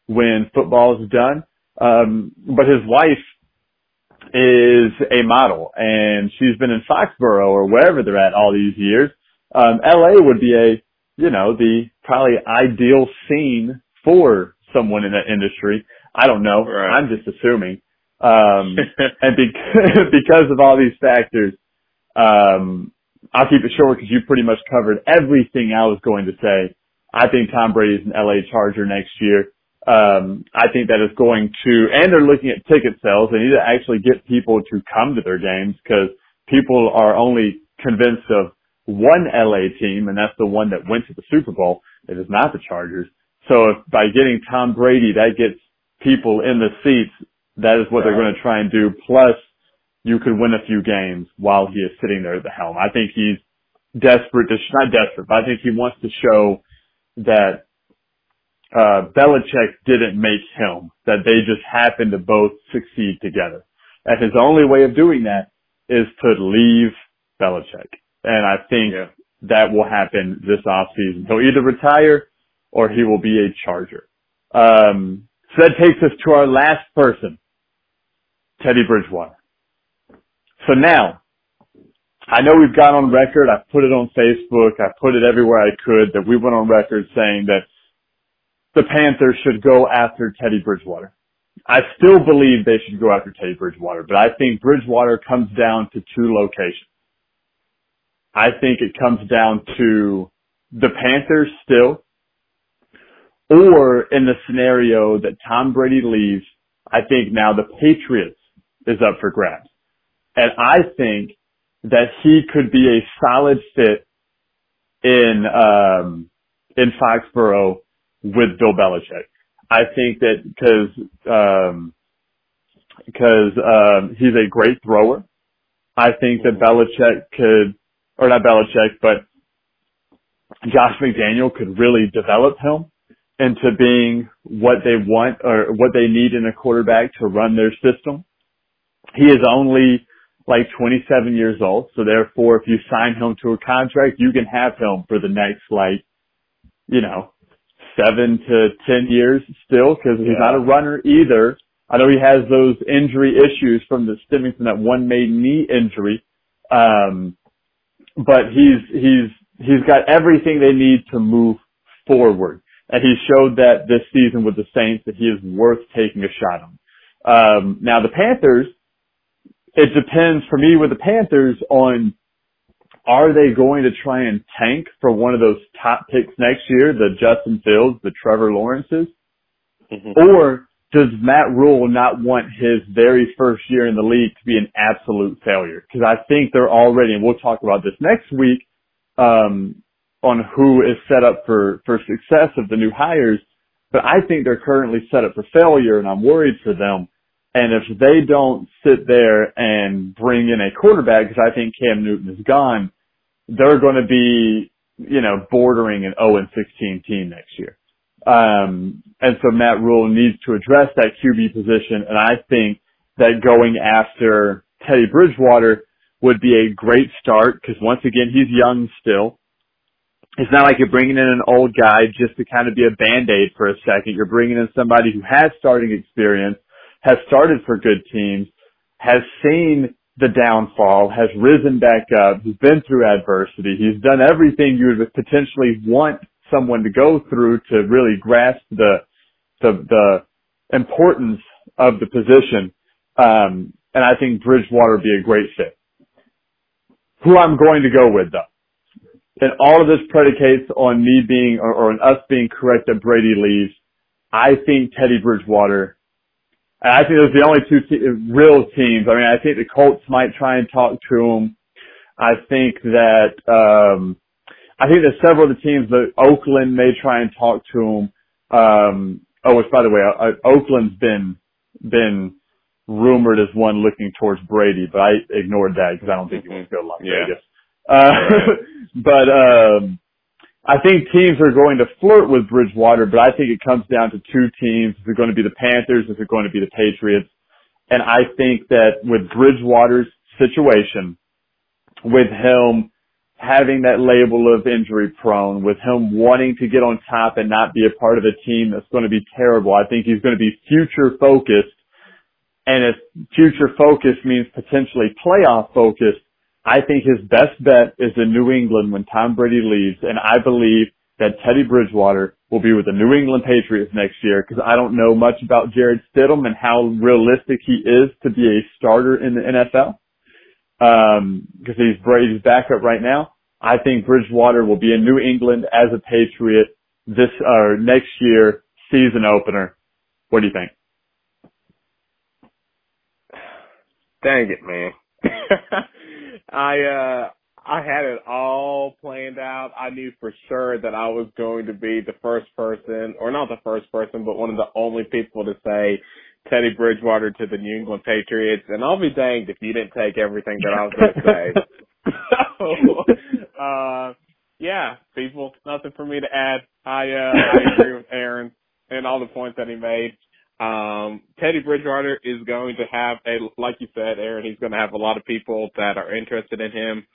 when football is done. Um, but his wife is a model and she's been in Foxborough or wherever they're at all these years. Um, LA would be a, you know, the probably ideal scene for someone in that industry. I don't know. Right. I'm just assuming. Um, [laughs] and because, [laughs] because of all these factors, um, I'll keep it short because you pretty much covered everything I was going to say. I think Tom Brady's an LA Charger next year. Um, I think that is going to, and they're looking at ticket sales. They need to actually get people to come to their games because people are only convinced of one LA team, and that's the one that went to the Super Bowl. It is not the Chargers. So if by getting Tom Brady, that gets people in the seats, that is what they're going to try and do. Plus, you could win a few games while he is sitting there at the helm. I think he's desperate to, not desperate, but I think he wants to show that, uh, Belichick didn't make him, that they just happened to both succeed together. And his only way of doing that is to leave Belichick. And I think yeah. that will happen this offseason. He'll either retire or he will be a Charger. Um, so that takes us to our last person, Teddy Bridgewater. So now, I know we've gone on record. I put it on Facebook. I put it everywhere I could that we went on record saying that the Panthers should go after Teddy Bridgewater. I still believe they should go after Teddy Bridgewater, but I think Bridgewater comes down to two locations. I think it comes down to the Panthers still, or in the scenario that Tom Brady leaves, I think now the Patriots is up for grabs. And I think that he could be a solid fit in, um, in Foxborough with Bill Belichick. I think that because, um, because, um, he's a great thrower. I think that Belichick could, or not Belichick, but Josh McDaniel could really develop him into being what they want or what they need in a quarterback to run their system. He is only like 27 years old, so therefore if you sign him to a contract, you can have him for the next like, you know, seven to 10 years still because he's Yeah. not a runner either. I know he has those injury issues from the stemming from that one made knee injury. Um, but he's, he's he's got everything they need to move forward. And he showed that this season with the Saints that he is worth taking a shot on. Um, now the Panthers, it depends for me with the Panthers on are they going to try and tank for one of those top picks next year, the Justin Fields, the Trevor Lawrences? Mm-hmm. Or does Matt Rhule not want his very first year in the league to be an absolute failure? Because I think they're already, and we'll talk about this next week, um, on who is set up for, for success of the new hires, but I think they're currently set up for failure and I'm worried for them. And if they don't sit there and bring in a quarterback, because I think Cam Newton is gone, they're going to be, you know, bordering an 0 and 16 team next year. Um, and so Matt Rhule needs to address that QB position. And I think that going after Teddy Bridgewater would be a great start because once again, he's young still. It's not like you're bringing in an old guy just to kind of be a band-aid for a second. You're bringing in somebody who has starting experience, has started for good teams, has seen the downfall, has risen back up, he's been through adversity, he's done everything you would potentially want someone to go through to really grasp the the, the importance of the position. Um, and I think Bridgewater would be a great fit. Who I'm going to go with though, and all of this predicates on me being or, or on us being correct that Brady leaves. I think Teddy Bridgewater and I think those are the only two te- real teams. I mean, I think the Colts might try and talk to him. I think that, um, I think there's several of the teams, that Oakland may try and talk to him. Um, oh, which by the way, uh, Oakland's been, been rumored as one looking towards Brady, but I ignored that because I don't think he wants to go to Las yeah. Vegas. Uh, [laughs] but, um, I think teams are going to flirt with Bridgewater, but I think it comes down to two teams. Is it going to be the Panthers? Is it going to be the Patriots? And I think that with Bridgewater's situation, with him having that label of injury prone, with him wanting to get on top and not be a part of a team that's going to be terrible, I think he's going to be future focused. And if future focused means potentially playoff focused, I think his best bet is in New England when Tom Brady leaves, and I believe that Teddy Bridgewater will be with the New England Patriots next year because I don't know much about Jarrett Stidham and how realistic he is to be a starter in the NFL. Um, because he's Brady's backup right now. I think Bridgewater will be in New England as a Patriot this, uh, next year, season opener. What do you think? Dang it, man. [laughs] I uh I had it all planned out. I knew for sure that I was going to be the first person, or not the first person, but one of the only people to say Teddy Bridgewater to the New England Patriots. And I'll be danged if you didn't take everything that I was going to say. [laughs] so, [laughs] uh, yeah, people, nothing for me to add. I, uh, I agree with Aaron and all the points that he made. Bridgewater is going to have a, like you said, Aaron, he's going to have a lot of people that are interested in him.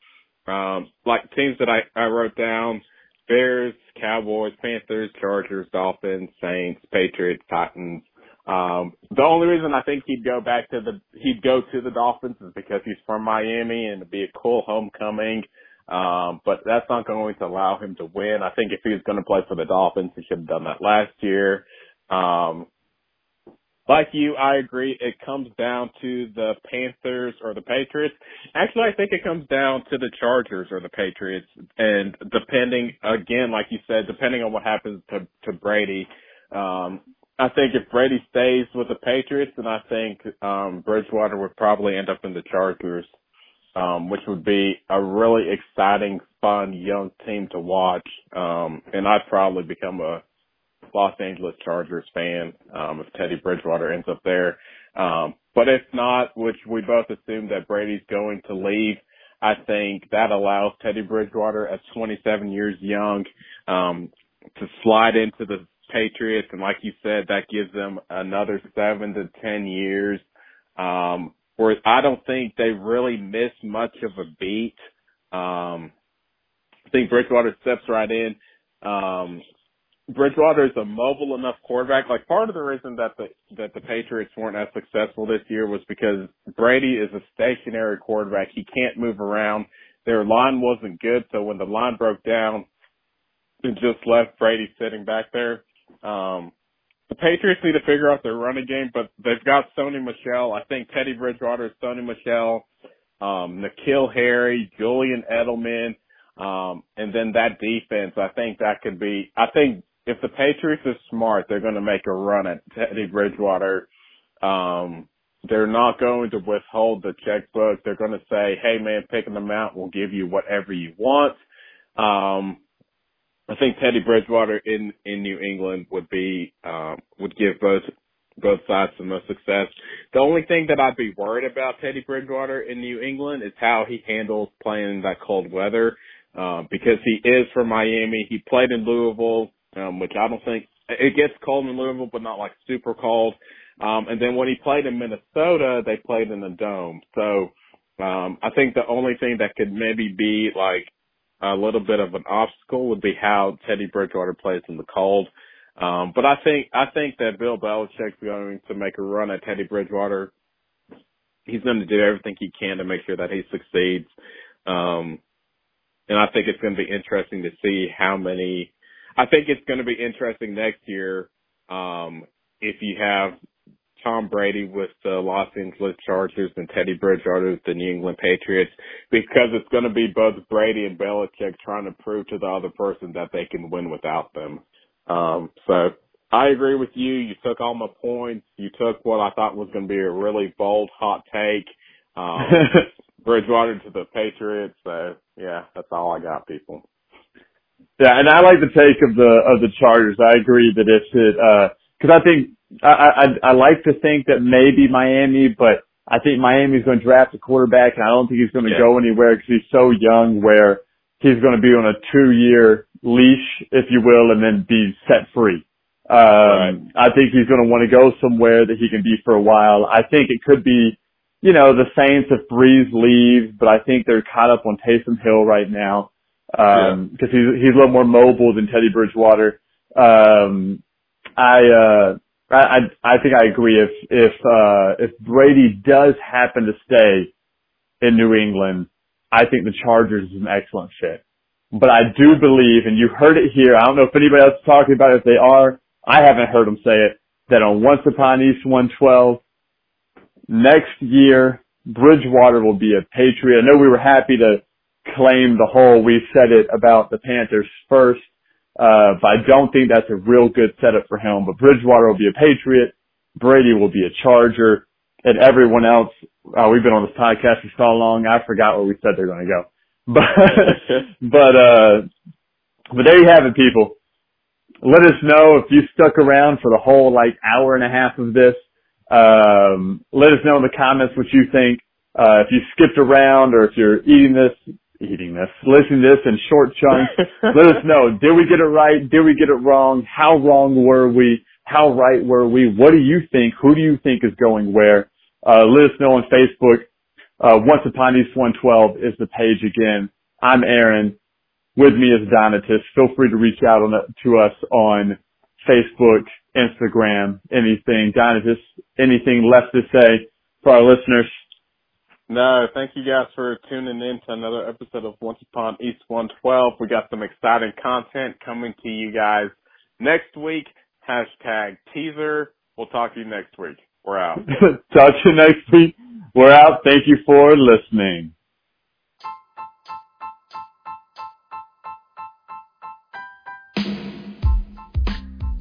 Um, like teams that I, I wrote down, Bears, Cowboys, Panthers, Chargers, Dolphins, Saints, Patriots, Titans. Um, the only reason I think he'd go back to the, he'd go to the Dolphins is because he's from Miami and it'd be a cool homecoming. Um, but that's not going to allow him to win. I think if he was going to play for the Dolphins, he should have done that last year. Um, like you, I agree. It comes down to the Panthers or the Patriots. Actually, I think it comes down to the Chargers or the Patriots. And depending, again, like you said, depending on what happens to, to Brady, um, I think if Brady stays with the Patriots, then I think, um, Bridgewater would probably end up in the Chargers, um, which would be a really exciting, fun, young team to watch. Um, and I'd probably become a, Los Angeles Chargers fan um, if Teddy Bridgewater ends up there. Um, but if not, which we both assume that Brady's going to leave, I think that allows Teddy Bridgewater at 27 years young um, to slide into the Patriots, and like you said, that gives them another seven to ten years. Um, where I don't think they really miss much of a beat. Um, I think Bridgewater steps right in. Um, Bridgewater is a mobile enough quarterback. Like part of the reason that the that the Patriots weren't as successful this year was because Brady is a stationary quarterback. He can't move around. their line wasn't good. So when the line broke down, it just left Brady sitting back there. Um, the Patriots need to figure out their running game, but they've got Sony Michel. I think Teddy Bridgewater, Sony Michel, um, N'Keal Harry, Julian Edelman, um, and then that defense. I think that could be. I think if the Patriots are smart, they're going to make a run at Teddy Bridgewater. Um, they're not going to withhold the checkbook. They're going to say, "Hey, man, picking them out, we'll give you whatever you want." Um, I think Teddy Bridgewater in in New England would be um, would give both both sides the most success. The only thing that I'd be worried about Teddy Bridgewater in New England is how he handles playing in that cold weather. Um, because he is from Miami. He played in Louisville, um, which I don't think it gets cold in Louisville, but not like super cold. Um, and then when he played in Minnesota, they played in the dome. So, um, I think the only thing that could maybe be like a little bit of an obstacle would be how Teddy Bridgewater plays in the cold. Um, but I think I think that Bill Belichick's going to make a run at Teddy Bridgewater. He's going to do everything he can to make sure that he succeeds. Um, and I think it's going to be interesting to see how many. I think it's going to be interesting next year um, if you have Tom Brady with the Los Angeles Chargers and Teddy Bridgewater with the New England Patriots because it's going to be both Brady and Belichick trying to prove to the other person that they can win without them. Um, so I agree with you. You took all my points. You took what I thought was going to be a really bold, hot take. Um, [laughs] Bridgewater to the Patriots. So yeah, that's all I got, people. Yeah, and I like the take of the of the Chargers. I agree that if it because uh, I think I, I I like to think that maybe Miami, but I think Miami's going to draft a quarterback, and I don't think he's going to yeah. go anywhere because he's so young. Where he's going to be on a two year leash, if you will, and then be set free. Um, right. I think he's going to want to go somewhere that he can be for a while. I think it could be, you know, the Saints if Brees leaves, but I think they're caught up on Taysom Hill right now. Um, yeah. cause he's, he's a little more mobile than Teddy Bridgewater. Um, I, uh, I, I think I agree. If, if, uh, if Brady does happen to stay in New England, I think the Chargers is an excellent fit. But I do believe, and you heard it here, I don't know if anybody else is talking about it, if they are, I haven't heard them say it, that on Once Upon East 112, next year, Bridgewater will be a Patriot. I know we were happy to claim the whole, we said it about the Panthers first, uh, but I don't think that's a real good setup for him. But Bridgewater will be a Patriot. Brady will be a Charger. And everyone else, uh, we've been on this podcast for so long, I forgot where we said they're going to go. [laughs] But, but, uh, but there you have it, people. Let us know if you stuck around for the whole like hour and a half of this. Um, let us know in the comments what you think. Uh, if you skipped around or if you're eating this, eating this, listening to this in short chunks, [laughs] let us know. Did we get it right? Did we get it wrong? How wrong were we? How right were we? What do you think? Who do you think is going where? Uh, let us know on Facebook. Uh, Once Upon East 112 is the page again. I'm Aaron. With me is Donatus. Feel free to reach out on, to us on Facebook, Instagram, anything. Donatus, anything left to say for our listeners? No, thank you guys for tuning in to another episode of Once Upon East 112. We got some exciting content coming to you guys next week. Hashtag teaser. We'll talk to you next week. We're out. [laughs] talk to you next week. We're out. Thank you for listening.